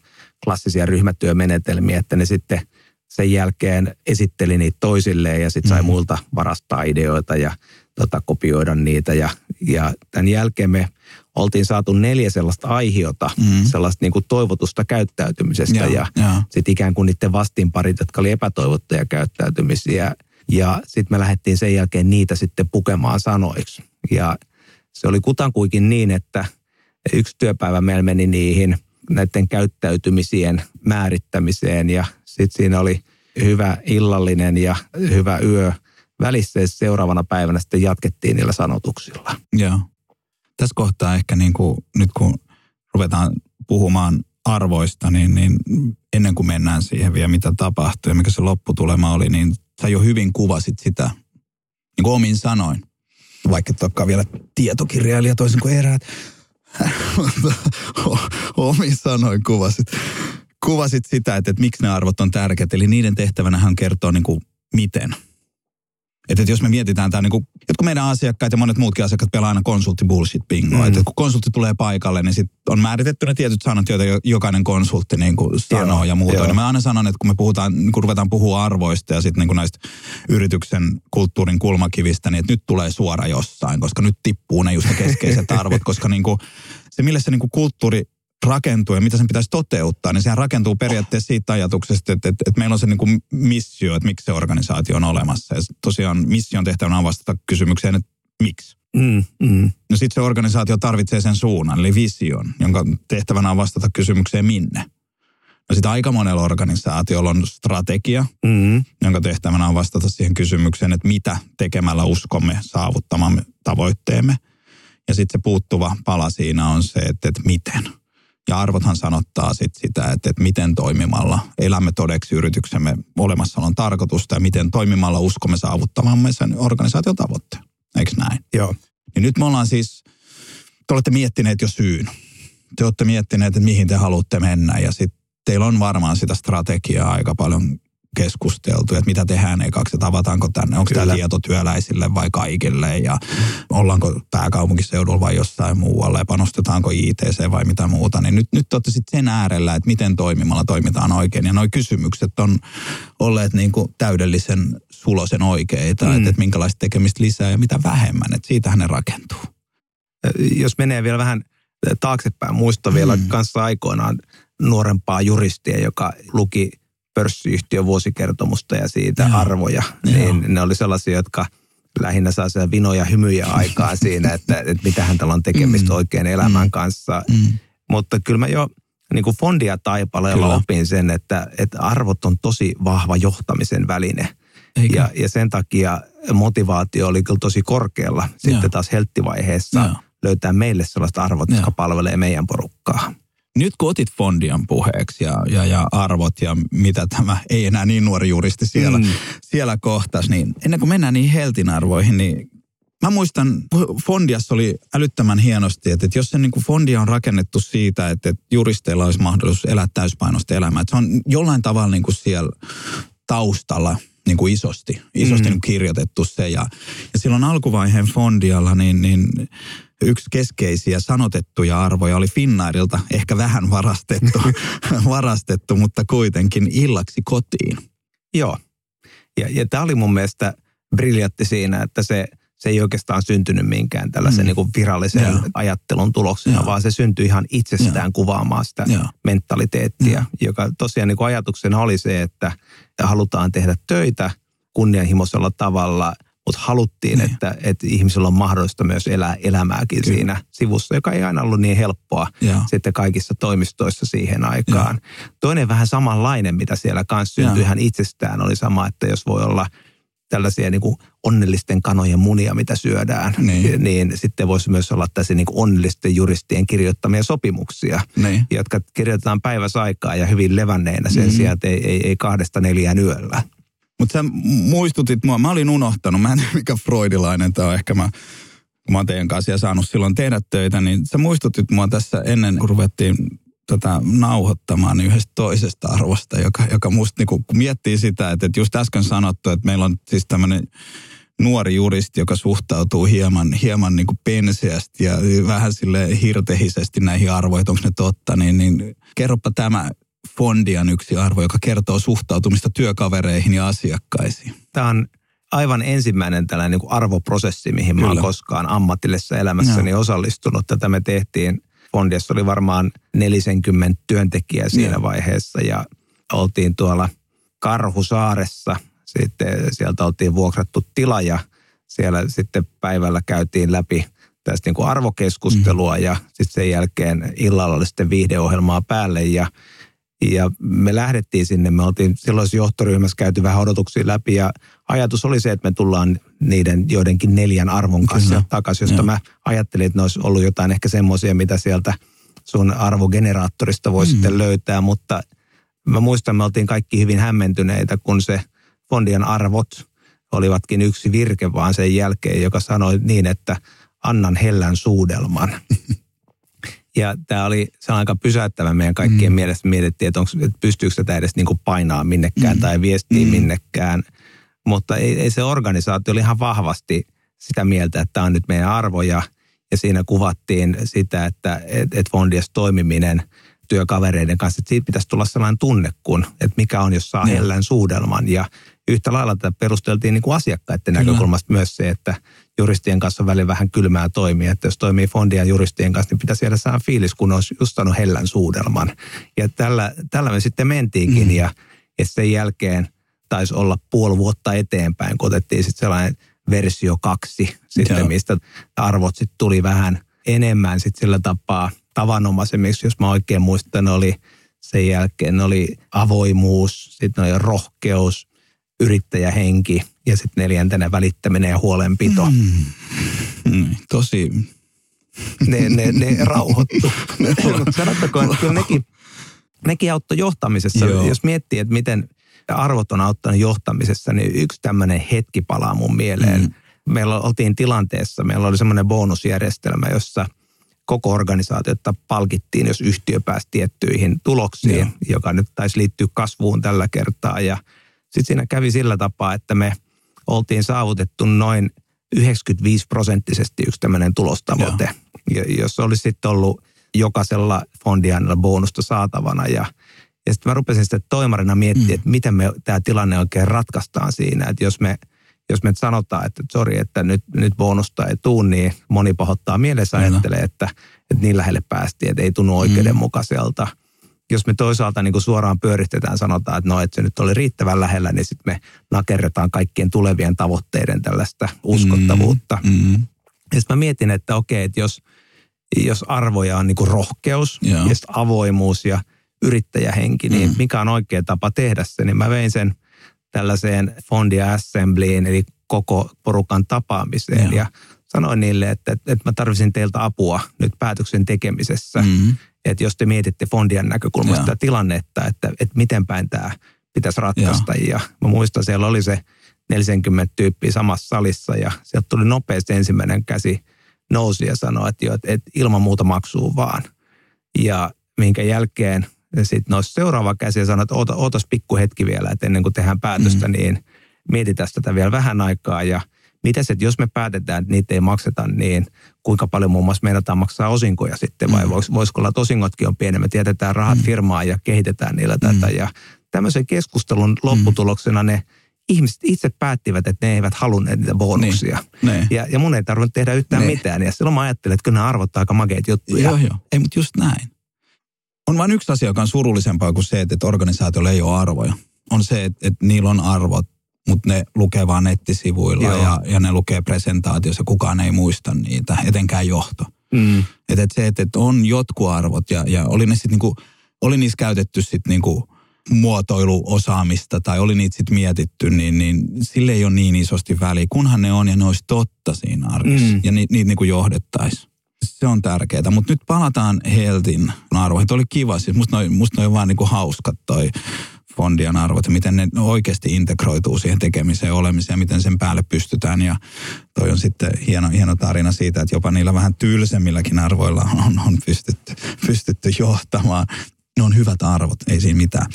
klassisia ryhmätyömenetelmiä, että ne sitten sen jälkeen esitteli niitä toisilleen ja sitten sai mm. muilta varastaa ideoita ja tota, kopioida niitä. Ja, ja tämän jälkeen me oltiin saatu neljä sellaista aihiota, mm. sellaista niin kuin toivotusta käyttäytymisestä ja, ja, ja. sitten ikään kuin niiden vastinparit, jotka oli epätoivottuja käyttäytymisiä. Ja sitten me lähdettiin sen jälkeen niitä sitten pukemaan sanoiksi. Ja se oli kutankuikin niin, että yksi työpäivä meillä meni niihin näiden käyttäytymisien määrittämiseen ja sitten siinä oli hyvä illallinen ja hyvä yö välissä ja seuraavana päivänä sitten jatkettiin niillä sanotuksilla. Joo. Tässä kohtaa ehkä niin kuin, nyt kun ruvetaan puhumaan arvoista, niin, niin ennen kuin mennään siihen vielä mitä tapahtui ja mikä se lopputulema oli, niin sä jo hyvin kuvasit sitä niin kuin omin sanoin. Vaikka et olekaan vielä tietokirjailija toisin kuin eräät (laughs) omin sanoin kuvasit, kuvasit sitä, että, että miksi ne arvot on tärkeät. Eli niiden tehtävänä on kertoa niin kuin miten – että, että jos me mietitään tämä, niin kuin, jotkut meidän asiakkaat ja monet muutkin asiakkaat pelaa aina konsultti bullshit bingo. Mm. Että kun konsultti tulee paikalle, niin sit on määritetty ne tietyt sanat, joita jokainen konsultti niin kuin sanoo joo, ja muuta. Ja mä aina sanon, että kun me puhutaan, niin kun ruvetaan puhua arvoista ja sitten niin näistä yrityksen kulttuurin kulmakivistä, niin että nyt tulee suora jossain, koska nyt tippuu ne just ne keskeiset arvot, (laughs) koska niin kuin, se millä se niin kulttuuri rakentuu ja mitä sen pitäisi toteuttaa, niin sehän rakentuu periaatteessa siitä ajatuksesta, että, että, että meillä on se niin kuin missio, että miksi se organisaatio on olemassa. Ja tosiaan mission tehtävänä on vastata kysymykseen, että miksi. Mm, mm. No sitten se organisaatio tarvitsee sen suunnan, eli vision, jonka tehtävänä on vastata kysymykseen minne. No sitten aika monella organisaatiolla on strategia, mm. jonka tehtävänä on vastata siihen kysymykseen, että mitä tekemällä uskomme saavuttamamme tavoitteemme. Ja sitten se puuttuva pala siinä on se, että, että miten. Ja arvothan sanottaa sit sitä, että, että miten toimimalla elämme todeksi yrityksemme olemassaolon tarkoitusta ja miten toimimalla uskomme saavuttamamme sen organisaation tavoitteen. Eikö näin? Joo. Niin nyt me ollaan siis, te olette miettineet jo syyn. Te olette miettineet, että mihin te haluatte mennä ja sitten teillä on varmaan sitä strategiaa aika paljon keskusteltu, että mitä tehdään ekaksi, että avataanko tänne, onko tämä tieto työläisille vai kaikille ja ollaanko pääkaupunkiseudulla vai jossain muualla ja panostetaanko ITC vai mitä muuta. Niin nyt, nyt olette sitten sen äärellä, että miten toimimalla toimitaan oikein ja nuo kysymykset on olleet niin kuin täydellisen sulosen oikeita, mm. että, että minkälaista tekemistä lisää ja mitä vähemmän, että siitähän ne rakentuu. Jos menee vielä vähän taaksepäin, muista vielä mm. kanssa aikoinaan nuorempaa juristia, joka luki pörssiyhtiön vuosikertomusta ja siitä Joo. arvoja, niin Joo. ne oli sellaisia, jotka lähinnä saa sen vinoja hymyjä aikaa (laughs) siinä, että, että mitähän tällä on tekemistä mm. oikein elämän mm. kanssa. Mm. Mutta kyllä mä jo niin kuin fondia taipaleella opin sen, että, että arvot on tosi vahva johtamisen väline. Ja, ja sen takia motivaatio oli kyllä tosi korkealla Joo. sitten taas helttivaiheessa Joo. löytää meille sellaiset arvot, Joo. jotka palvelee meidän porukkaa nyt kun otit Fondian puheeksi ja, ja, ja arvot ja mitä tämä ei enää niin nuori juristi siellä, mm. siellä kohtas, niin ennen kuin mennään niihin heltin arvoihin, niin Mä muistan, Fondiassa oli älyttömän hienosti, että, että jos se niin kuin Fondia on rakennettu siitä, että, että juristeilla olisi mahdollisuus elää täyspainosta elämää, että se on jollain tavalla niin kuin siellä taustalla niin kuin isosti, isosti mm. niin kirjoitettu se. Ja, ja silloin alkuvaiheen Fondialla, niin, niin yksi keskeisiä sanotettuja arvoja oli Finnairilta ehkä vähän varastettu, (laughs) varastettu mutta kuitenkin illaksi kotiin. Joo. Ja, ja tämä oli mun mielestä briljatti siinä, että se, se ei oikeastaan syntynyt minkään tällaisen mm. niin kuin virallisen Joo. ajattelun tuloksena, Joo. vaan se syntyi ihan itsestään Joo. kuvaamaan sitä Joo. mentaliteettia, Joo. joka tosiaan niin kuin ajatuksena oli se, että halutaan tehdä töitä kunnianhimoisella tavalla – mutta haluttiin, niin. että, että ihmisellä on mahdollista myös elää elämääkin Kyllä. siinä sivussa, joka ei aina ollut niin helppoa ja. sitten kaikissa toimistoissa siihen aikaan. Ja. Toinen vähän samanlainen, mitä siellä kanssa syntyi ihan itsestään, oli sama, että jos voi olla tällaisia niin kuin onnellisten kanojen munia, mitä syödään, niin, niin sitten voisi myös olla tässä niin kuin onnellisten juristien kirjoittamia sopimuksia, niin. jotka kirjoitetaan päiväsaikaa ja hyvin levänneinä sen mm. sijaan, että ei, ei, ei kahdesta neljään yöllä. Mutta sä muistutit mua, mä olin unohtanut, mä en tiedä mikä freudilainen tämä on, ehkä mä, kun mä teidän kanssa saanut silloin tehdä töitä, niin sä muistutit mua tässä ennen, kun ruvettiin tätä nauhoittamaan niin yhdestä toisesta arvosta, joka, joka musta niin kun miettii sitä, että, että just äsken sanottu, että meillä on siis tämmöinen nuori juristi, joka suhtautuu hieman, hieman niin kuin penseästi ja vähän sille hirtehisesti näihin arvoihin, onko ne totta, niin, niin kerropa tämä Fondian yksi arvo, joka kertoo suhtautumista työkavereihin ja asiakkaisiin. Tämä on aivan ensimmäinen tällainen niin kuin arvoprosessi, mihin Kyllä. mä oon koskaan ammatillisessa elämässäni no. osallistunut. Tätä me tehtiin, Fondiassa oli varmaan 40 työntekijää siinä no. vaiheessa ja oltiin tuolla Karhusaaressa. Sitten sieltä oltiin vuokrattu tila ja siellä sitten päivällä käytiin läpi tästä niin kuin arvokeskustelua mm. ja sitten sen jälkeen illalla oli sitten viihdeohjelmaa päälle ja ja me lähdettiin sinne, me oltiin silloin johtoryhmässä käyty vähän odotuksia läpi ja ajatus oli se, että me tullaan niiden joidenkin neljän arvon kanssa Kyllä. takaisin, josta Joo. mä ajattelin, että ne olisi ollut jotain ehkä semmoisia, mitä sieltä sun arvogeneraattorista voi mm. sitten löytää, mutta mä muistan, me oltiin kaikki hyvin hämmentyneitä, kun se fondien arvot olivatkin yksi virke vaan sen jälkeen, joka sanoi niin, että annan hellän suudelman. (laughs) Ja tämä oli se on aika pysäyttävä meidän kaikkien mm. mielestä. Mietittiin, että, onko, että pystyykö tätä edes niin kuin painaa minnekään mm. tai viestiä mm. minnekään. Mutta ei, ei se organisaatio oli ihan vahvasti sitä mieltä, että tämä on nyt meidän arvoja. Ja siinä kuvattiin sitä, että et, et Fondias toimiminen työkavereiden kanssa, että siitä pitäisi tulla sellainen tunne, kun, että mikä on, jos saa hellän suudelman. Ja yhtä lailla tätä perusteltiin niin kuin asiakkaiden Kyllä. näkökulmasta myös se, että juristien kanssa on välillä vähän kylmää toimia. Että jos toimii fondia juristien kanssa, niin pitäisi siellä saada fiilis, kun olisi just saanut hellän suudelman. Ja tällä, tällä me sitten mentiinkin mm. ja, ja sen jälkeen taisi olla puoli vuotta eteenpäin, kun otettiin sitten sellainen versio kaksi, sitten, Joo. mistä arvot sitten tuli vähän enemmän sitten sillä tapaa tavanomaisemmiksi, jos mä oikein muistan, oli sen jälkeen oli avoimuus, sitten oli rohkeus, yrittäjähenki ja sitten neljäntenä välittäminen ja huolenpito. Mm. Mm, tosi... Ne, ne, ne rauhoittu. (laughs) Sanottakoon, että kyllä nekin, nekin auttoi johtamisessa. Joo. Jos miettii, että miten arvot on auttanut johtamisessa, niin yksi tämmöinen hetki palaa mun mieleen. Mm. Meillä oltiin tilanteessa, meillä oli semmoinen bonusjärjestelmä, jossa koko organisaatiota palkittiin, jos yhtiö pääsi tiettyihin tuloksiin, Joo. joka nyt taisi liittyä kasvuun tällä kertaa. Ja sitten siinä kävi sillä tapaa, että me oltiin saavutettu noin 95 prosenttisesti yksi tämmöinen tulostavoite, Joo. jos olisi sitten ollut jokaisella fondiainilla bonusta saatavana. Ja, ja sitten mä rupesin sitten toimarina miettimään, mm. että miten me tämä tilanne oikein ratkaistaan siinä, että jos me jos me sanotaan, että sori, että nyt, nyt bonusta ei tuu, niin moni pahoittaa mielessä ajattelee, että, että niin lähelle päästiin, että ei tunnu mm. oikeudenmukaiselta. Mm jos me toisaalta niin kuin suoraan pyöristetään, sanotaan, että no, että se nyt oli riittävän lähellä, niin sitten me nakerretaan kaikkien tulevien tavoitteiden tällaista uskottavuutta. Mm, mm. Ja sitten mä mietin, että okei, että jos, jos arvoja on niin kuin rohkeus yeah. ja avoimuus ja yrittäjähenki, niin mm. mikä on oikea tapa tehdä se, niin mä vein sen tällaiseen fondia assemblyin, eli koko porukan tapaamiseen. Yeah. Ja sanoin niille, että, että, että mä tarvitsin teiltä apua nyt päätöksen tekemisessä. Mm että jos te mietitte fondien näkökulmasta tätä tilannetta, että, että miten päin tämä pitäisi ratkaista. Ja. ja mä muistan, siellä oli se 40 tyyppiä samassa salissa ja sieltä tuli nopeasti ensimmäinen käsi nousi ja sanoi, että, jo, että, että ilman muuta maksuu vaan. Ja minkä jälkeen sitten nousi seuraava käsi ja sanoi, että oota, ootas pikku hetki vielä, että ennen kuin tehdään päätöstä, mm. niin mietitään tätä vielä vähän aikaa ja – Miten se, että jos me päätetään, että niitä ei makseta, niin kuinka paljon muun muassa meinataan maksaa osinkoja sitten, vai mm. vois, voisiko olla, että osingotkin on pienemmät, jätetään rahat mm. firmaan ja kehitetään niillä mm. tätä. Ja tämmöisen keskustelun mm. lopputuloksena ne ihmiset itse päättivät, että ne eivät halunneet niitä bonuksia. Niin, niin. Ja, ja mun ei tarvinnut tehdä yhtään niin. mitään. Ja silloin mä ajattelin, että kyllä nämä arvot aika makeita juttuja. Joo, joo. Ei, mutta just näin. On vain yksi asia, joka on surullisempaa kuin se, että organisaatiolla ei ole arvoja. On se, että, että niillä on arvot mutta ne lukee vaan nettisivuilla ja, ja ne lukee presentaatiossa, kukaan ei muista niitä, etenkään johto. Mm. Että et se, että et on jotkut arvot ja, ja oli, ne sit niinku, oli niissä käytetty sitten niinku muotoiluosaamista tai oli niitä sitten mietitty, niin, niin sille ei ole niin isosti väliä, kunhan ne on ja ne olisi totta siinä arjessa mm. ja niitä niit niinku johdettaisiin. Se on tärkeää, mutta nyt palataan Heltin arvoihin. Oli kiva, siis musta noin musta noi vaan niinku hauskat toi fondien arvot ja miten ne oikeasti integroituu siihen tekemiseen olemiseen miten sen päälle pystytään. Ja toi on sitten hieno, hieno tarina siitä, että jopa niillä vähän tylsemmilläkin arvoilla on, on pystytty, pystytty johtamaan. Ne on hyvät arvot, ei siinä mitään.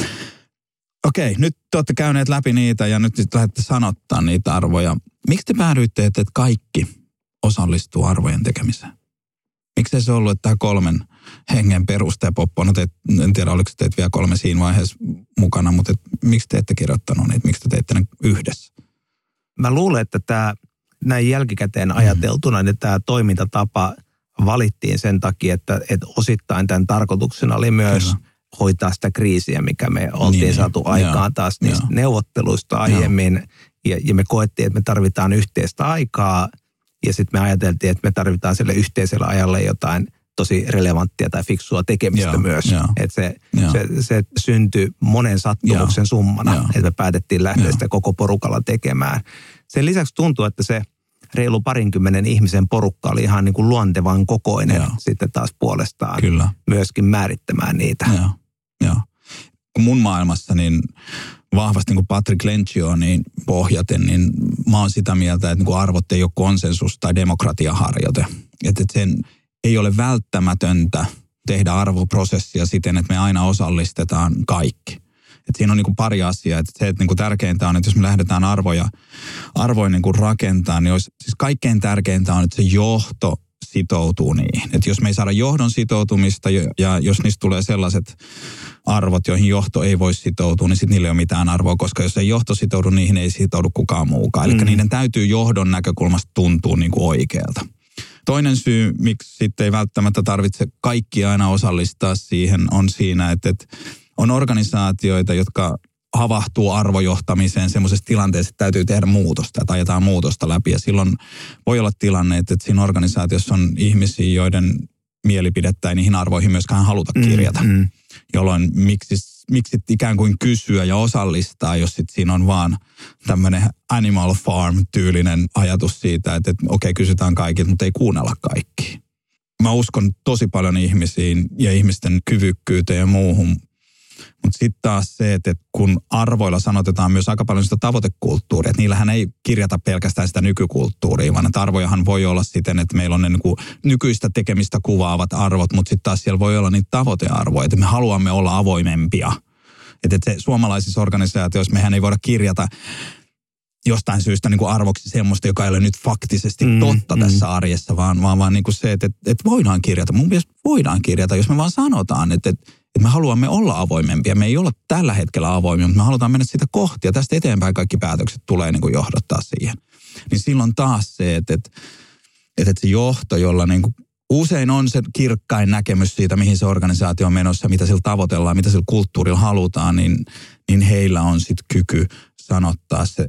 Okei, nyt te olette käyneet läpi niitä ja nyt sitten lähdette sanottaa niitä arvoja. Miksi te päädyitte, että kaikki osallistuu arvojen tekemiseen? Miksi se ollut, että tämä kolmen hengen peruste ja Poppo, no teet, en tiedä oliko teet vielä kolme siinä vaiheessa mukana, mutta et, miksi te ette kirjoittanut niitä, miksi te teitte ne yhdessä? Mä luulen, että tämä näin jälkikäteen mm. ajateltuna, niin tämä toimintatapa valittiin sen takia, että, että osittain tämän tarkoituksena oli myös Kyllä. hoitaa sitä kriisiä, mikä me oltiin niin, saatu aikaan ja, taas niistä ja. neuvotteluista aiemmin. Ja, ja me koettiin, että me tarvitaan yhteistä aikaa ja sitten me ajateltiin, että me tarvitaan sille yhteiselle ajalle jotain – tosi relevanttia tai fiksua tekemistä joo, myös. Että se, se, se syntyi monen sattumuksen joo, summana, joo. että me päätettiin lähteä joo. sitä koko porukalla tekemään. Sen lisäksi tuntuu, että se reilu parinkymmenen ihmisen porukka oli ihan niin kuin luontevan kokoinen joo. sitten taas puolestaan Kyllä. myöskin määrittämään niitä. Joo, joo. Mun maailmassa niin vahvasti niin Patrick niin pohjaten, niin mä oon sitä mieltä, että niin arvot ei ole konsensus tai demokratiaharjoite. Että sen ei ole välttämätöntä tehdä arvoprosessia siten, että me aina osallistetaan kaikki. Et siinä on niin kuin pari asiaa. Et se, että niin kuin tärkeintä on, että jos me lähdetään arvoja, arvoja niin kuin rakentaa, niin olisi, siis kaikkein tärkeintä on, että se johto sitoutuu niihin. Että jos me ei saada johdon sitoutumista ja jos niistä tulee sellaiset arvot, joihin johto ei voi sitoutua, niin sitten niillä ei ole mitään arvoa, koska jos ei johto sitoudu, niihin ei sitoudu kukaan muukaan. Eli mm. niiden täytyy johdon näkökulmasta tuntua niin kuin oikealta. Toinen syy, miksi sitten ei välttämättä tarvitse kaikki aina osallistaa siihen, on siinä, että, että on organisaatioita, jotka havahtuu arvojohtamiseen semmoisessa tilanteessa, että täytyy tehdä muutosta, tai ajetaan muutosta läpi. Ja silloin voi olla tilanne, että, että siinä organisaatiossa on ihmisiä, joiden mielipidettä ei niihin arvoihin myöskään haluta mm, kirjata. Mm, mm. Jolloin miksi, miksi ikään kuin kysyä ja osallistaa, jos sit siinä on vaan tämmöinen animal farm-tyylinen ajatus siitä, että, että okei, okay, kysytään kaikit, mutta ei kuunnella kaikki. Mä uskon tosi paljon ihmisiin ja ihmisten kyvykkyyteen ja muuhun, mutta sitten taas se, että kun arvoilla sanotetaan myös aika paljon sitä tavoitekulttuuria, että niillähän ei kirjata pelkästään sitä nykykulttuuria, vaan että arvojahan voi olla siten, että meillä on ne niin kuin nykyistä tekemistä kuvaavat arvot, mutta sitten taas siellä voi olla niitä tavoitearvoja, että me haluamme olla avoimempia. Että se suomalaisissa organisaatioissa mehän ei voida kirjata jostain syystä niin kuin arvoksi semmoista, joka ei ole nyt faktisesti mm, totta mm. tässä arjessa, vaan, vaan, vaan niin kuin se, että, että, että voidaan kirjata. Mun mielestä voidaan kirjata, jos me vaan sanotaan, että, että että me haluamme olla avoimempia. Me ei olla tällä hetkellä avoimia, mutta me halutaan mennä sitä kohti ja tästä eteenpäin kaikki päätökset tulee niin kuin johdottaa siihen. Niin silloin taas se, että, että, että se johto, jolla niin kuin usein on se kirkkain näkemys siitä, mihin se organisaatio on menossa, mitä sillä tavoitellaan, mitä sillä kulttuurilla halutaan, niin, niin heillä on sitten kyky sanottaa se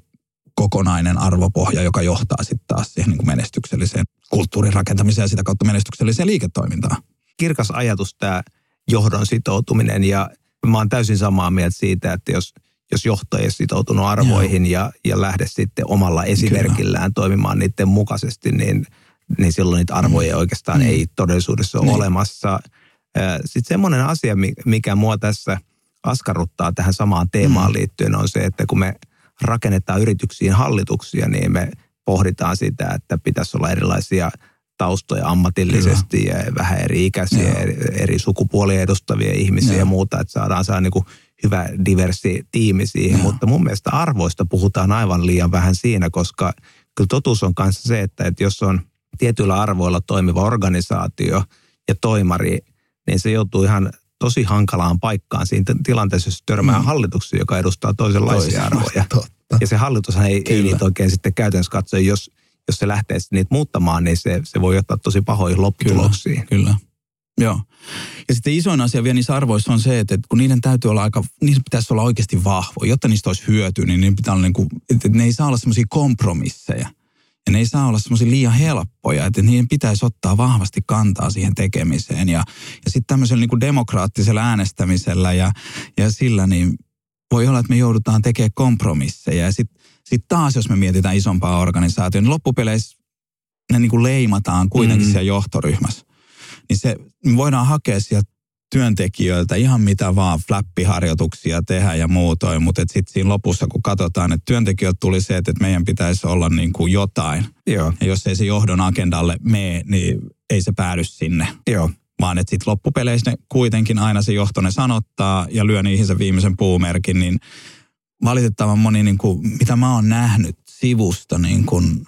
kokonainen arvopohja, joka johtaa sitten taas siihen niin kuin menestykselliseen kulttuurin rakentamiseen ja sitä kautta menestykselliseen liiketoimintaan. Kirkas ajatus tämä johdon sitoutuminen ja mä oon täysin samaa mieltä siitä, että jos, jos johto ei sitoutunut arvoihin ja, ja lähde sitten omalla esimerkillään Kyllä. toimimaan niiden mukaisesti, niin, niin silloin niitä arvoja mm. oikeastaan mm. ei todellisuudessa ole niin. olemassa. Sitten semmoinen asia, mikä mua tässä askarruttaa tähän samaan teemaan mm. liittyen, on se, että kun me rakennetaan yrityksiin hallituksia, niin me pohditaan sitä, että pitäisi olla erilaisia – taustoja ammatillisesti Kyllä. ja vähän eri ikäisiä, eri, eri sukupuolia edustavia ihmisiä Joo. ja muuta, että saadaan saa niin kuin hyvä diversi tiimi siihen. Joo. Mutta mun mielestä arvoista puhutaan aivan liian vähän siinä, koska kyllä totuus on kanssa se, että, että jos on tietyillä arvoilla toimiva organisaatio ja toimari, niin se joutuu ihan tosi hankalaan paikkaan siinä tilanteessa, jos törmää mm. hallituksia, joka edustaa toisenlaisia Toisen, arvoja. Totta. Ja se hallitushan ei, ei niitä oikein sitten käytännössä katsoa, jos jos se lähtee niitä muuttamaan, niin se, se voi ottaa tosi pahoihin lopputuloksiin. Kyllä, kyllä. Joo. Ja sitten isoin asia vielä niissä arvoissa on se, että kun niiden täytyy olla aika, niissä pitäisi olla oikeasti vahvoja. Jotta niistä olisi hyötyä, niin, niin pitää olla niin kuin, että ne ei saa olla semmoisia kompromisseja. Ja ne ei saa olla semmoisia liian helppoja, että niiden pitäisi ottaa vahvasti kantaa siihen tekemiseen. Ja, ja sitten tämmöisellä niin kuin demokraattisella äänestämisellä ja, ja sillä, niin voi olla, että me joudutaan tekemään kompromisseja. Ja sitten sitten taas, jos me mietitään isompaa organisaatiota, niin loppupeleissä ne niin kuin leimataan kuitenkin mm. siellä johtoryhmässä. Niin se, me voidaan hakea sieltä työntekijöiltä ihan mitä vaan, flappiharjoituksia tehdä ja muutoin, mutta sitten siinä lopussa, kun katsotaan, että työntekijöiltä tuli se, että meidän pitäisi olla niin kuin jotain. Joo. Ja jos ei se johdon agendalle mene, niin ei se päädy sinne. Joo. Vaan että sitten loppupeleissä ne kuitenkin aina se johto ne sanottaa ja lyö niihin sen viimeisen puumerkin, niin valitettavan moni, niin kuin, mitä mä oon nähnyt sivusta niin kuin,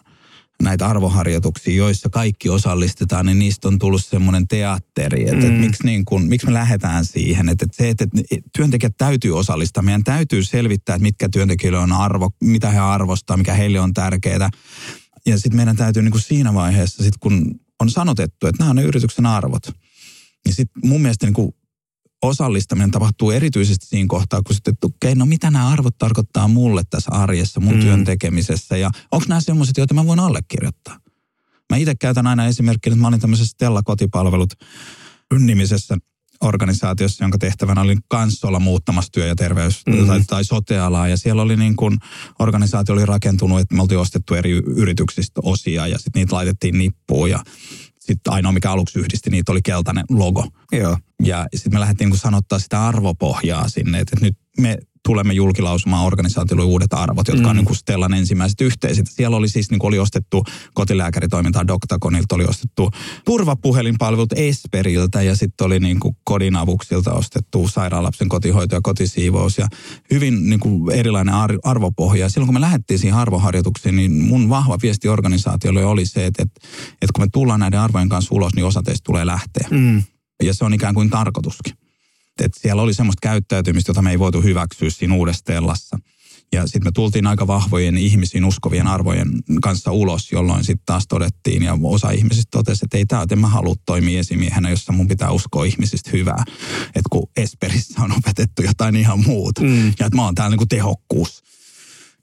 näitä arvoharjoituksia, joissa kaikki osallistetaan, niin niistä on tullut semmoinen teatteri, että, mm. että miksi, niin kuin, miksi me lähdetään siihen, että, että se, että, että työntekijät täytyy osallistaa, meidän täytyy selvittää, että mitkä työntekijöille on arvo, mitä he arvostaa, mikä heille on tärkeää. Ja sitten meidän täytyy niin kuin siinä vaiheessa, sit kun on sanotettu, että nämä on ne yrityksen arvot, niin sitten mun mielestä niin kuin osallistaminen tapahtuu erityisesti siinä kohtaa, kun sitten, okei, no mitä nämä arvot tarkoittaa mulle tässä arjessa, mun mm. työn tekemisessä ja onko nämä semmoiset, joita mä voin allekirjoittaa. Mä itse käytän aina esimerkkinä, että mä olin tämmöisessä Stella kotipalvelut nimisessä organisaatiossa, jonka tehtävänä oli kans olla muuttamassa työ- ja terveys- mm. tai, tai sotealaa. Ja siellä oli niin kuin, organisaatio oli rakentunut, että me oltiin ostettu eri yrityksistä osia ja sitten niitä laitettiin nippuun. Ja sitten ainoa, mikä aluksi yhdisti niitä, oli keltainen logo. Joo. Ja sitten me lähdettiin niin sanottaa sitä arvopohjaa sinne, että nyt me tulemme julkilausumaan organisaatiolle uudet arvot, jotka mm. on niin kuin Stellan ensimmäiset yhteiset. Siellä oli siis niin kuin oli ostettu kotilääkäritoimintaa Doktakonilta, oli ostettu turvapuhelinpalvelut Esperiltä ja sitten oli niin kuin kodinavuksilta ostettu sairaalapsen kotihoito ja kotisiivous ja hyvin niin kuin erilainen arvopohja. Silloin kun me lähdettiin siihen arvoharjoituksiin, niin mun vahva viesti organisaatiolle oli se, että, että, että kun me tullaan näiden arvojen kanssa ulos, niin osa teistä tulee lähteä. Mm. Ja se on ikään kuin tarkoituskin. että siellä oli semmoista käyttäytymistä, jota me ei voitu hyväksyä siinä uudessa tellassa. Ja sitten me tultiin aika vahvojen ihmisiin uskovien arvojen kanssa ulos, jolloin sitten taas todettiin ja osa ihmisistä totesi, että ei tämä, että mä halua toimia esimiehenä, jossa mun pitää uskoa ihmisistä hyvää. Että kun Esperissä on opetettu jotain ihan muuta mm. ja että mä oon täällä niinku tehokkuus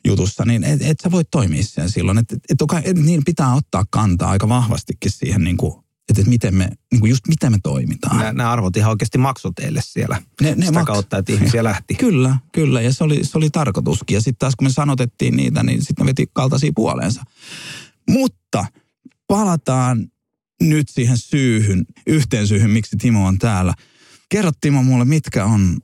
jutussa, niin et, et sä voi toimia sen silloin. Että et, et, et, niin pitää ottaa kantaa aika vahvastikin siihen niin kuin että, että miten me, niin kuin just miten me toimitaan. Nämä, nämä arvot ihan oikeasti maksoi teille siellä ne, ne sitä maks- kautta, että ihmisiä lähti. Kyllä, kyllä ja se oli, se oli tarkoituskin. Ja sitten taas kun me sanotettiin niitä, niin sitten ne veti kaltaisia puoleensa. Mutta palataan nyt siihen syyhyn, yhteen syyhyn, miksi Timo on täällä. Kerro Timo mulle, mitkä on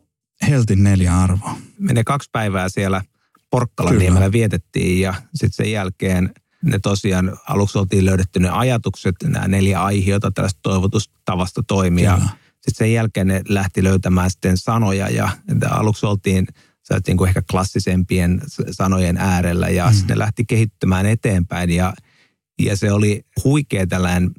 Heltin neljä arvoa? Me kaksi päivää siellä Porkkalan niemellä vietettiin ja sitten sen jälkeen – ne tosiaan aluksi oltiin löydetty ne ajatukset, nämä neljä aihiota tällaista toivotustavasta toimia. Kyllä. Sitten sen jälkeen ne lähti löytämään sitten sanoja ja aluksi oltiin niin kuin ehkä klassisempien sanojen äärellä ja mm. sitten ne lähti kehittymään eteenpäin ja, ja se oli huikea tällainen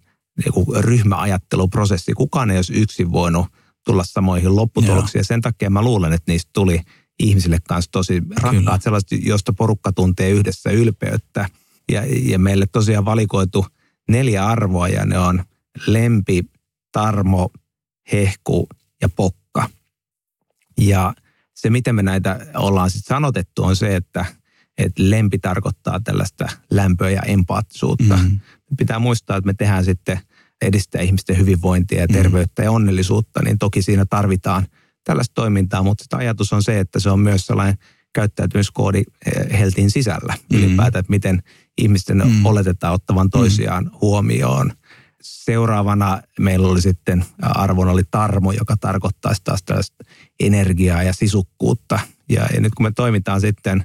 niin kuin ryhmäajatteluprosessi. Kukaan ei olisi yksin voinut tulla samoihin lopputuloksiin ja sen takia mä luulen, että niistä tuli ihmisille kanssa tosi rakkaat, sellaiset, josta porukka tuntee yhdessä ylpeyttä – ja, ja meille tosiaan valikoitu neljä arvoa ja ne on lempi, tarmo, hehku ja pokka. Ja se, miten me näitä ollaan sitten sanotettu, on se, että, että lempi tarkoittaa tällaista lämpöä ja empaattisuutta. Mm-hmm. Pitää muistaa, että me tehdään sitten edistää ihmisten hyvinvointia ja mm-hmm. terveyttä mm-hmm. ja onnellisuutta, niin toki siinä tarvitaan tällaista toimintaa, mutta ajatus on se, että se on myös sellainen käyttäytymiskoodi eh, Heltin sisällä mm-hmm. ylipäätään, että miten ihmisten mm. oletetaan ottavan toisiaan mm. huomioon. Seuraavana meillä oli sitten, arvon oli tarmo, joka tarkoittaa taas tällaista energiaa ja sisukkuutta. Ja, ja nyt kun me toimitaan sitten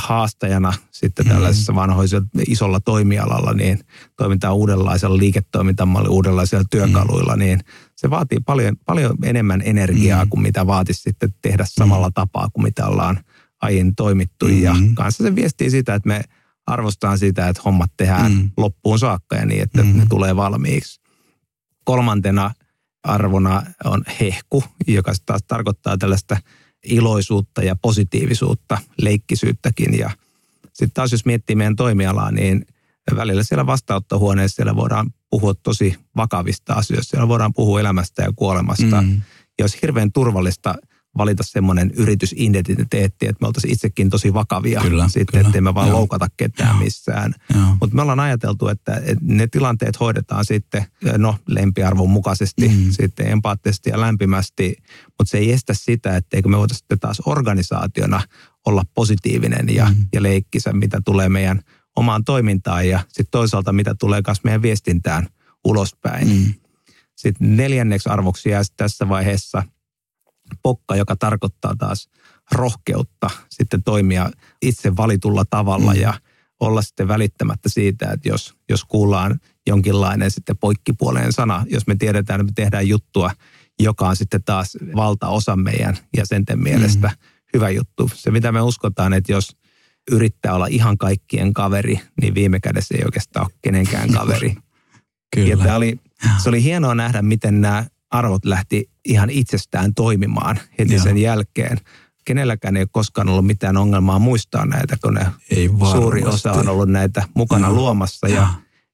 haastajana sitten tällaisessa mm. vanhoisella isolla toimialalla, niin toimitaan uudenlaisella liiketoimintamalla, uudenlaisilla työkaluilla, mm. niin se vaatii paljon, paljon enemmän energiaa mm. kuin mitä vaatisi sitten tehdä samalla mm. tapaa kuin mitä ollaan aiemmin toimittu. Mm. Ja kanssa se viestii sitä, että me arvostaa sitä, että hommat tehdään mm. loppuun saakka ja niin, että mm. ne tulee valmiiksi. Kolmantena arvona on hehku, joka taas tarkoittaa tällaista iloisuutta ja positiivisuutta, leikkisyyttäkin. Ja sitten taas jos miettii meidän toimialaa, niin välillä siellä vastaanottohuoneessa siellä voidaan puhua tosi vakavista asioista. Siellä voidaan puhua elämästä ja kuolemasta. Mm. Ja olisi hirveän turvallista – valita semmoinen yritysidentiteetti, että me oltaisiin itsekin tosi vakavia kyllä, sitten, kyllä. ettei me vaan Joo. loukata ketään Joo. missään. Mutta me ollaan ajateltu, että, ne tilanteet hoidetaan sitten, no lempiarvon mukaisesti, mm. sitten empaattisesti ja lämpimästi, mutta se ei estä sitä, etteikö me voitaisiin sitten taas organisaationa olla positiivinen ja, mm. ja leikkisä, mitä tulee meidän omaan toimintaan ja sitten toisaalta mitä tulee myös meidän viestintään ulospäin. Mm. Sitten neljänneksi arvoksi jää tässä vaiheessa – pokka, joka tarkoittaa taas rohkeutta sitten toimia itse valitulla tavalla mm. ja olla sitten välittämättä siitä, että jos, jos kuullaan jonkinlainen sitten poikkipuoleen sana, jos me tiedetään, että me tehdään juttua, joka on sitten taas valtaosa meidän jäsenten mielestä mm. hyvä juttu. Se mitä me uskotaan, että jos yrittää olla ihan kaikkien kaveri, niin viime kädessä ei oikeastaan ole kenenkään kaveri. Kyllä. Ja oli, se oli hienoa nähdä, miten nämä arvot lähti ihan itsestään toimimaan heti Joo. sen jälkeen. Kenelläkään ei ole koskaan ollut mitään ongelmaa muistaa näitä, kun ne ei suuri osa on ollut näitä mukana Joo. luomassa. Ja, ja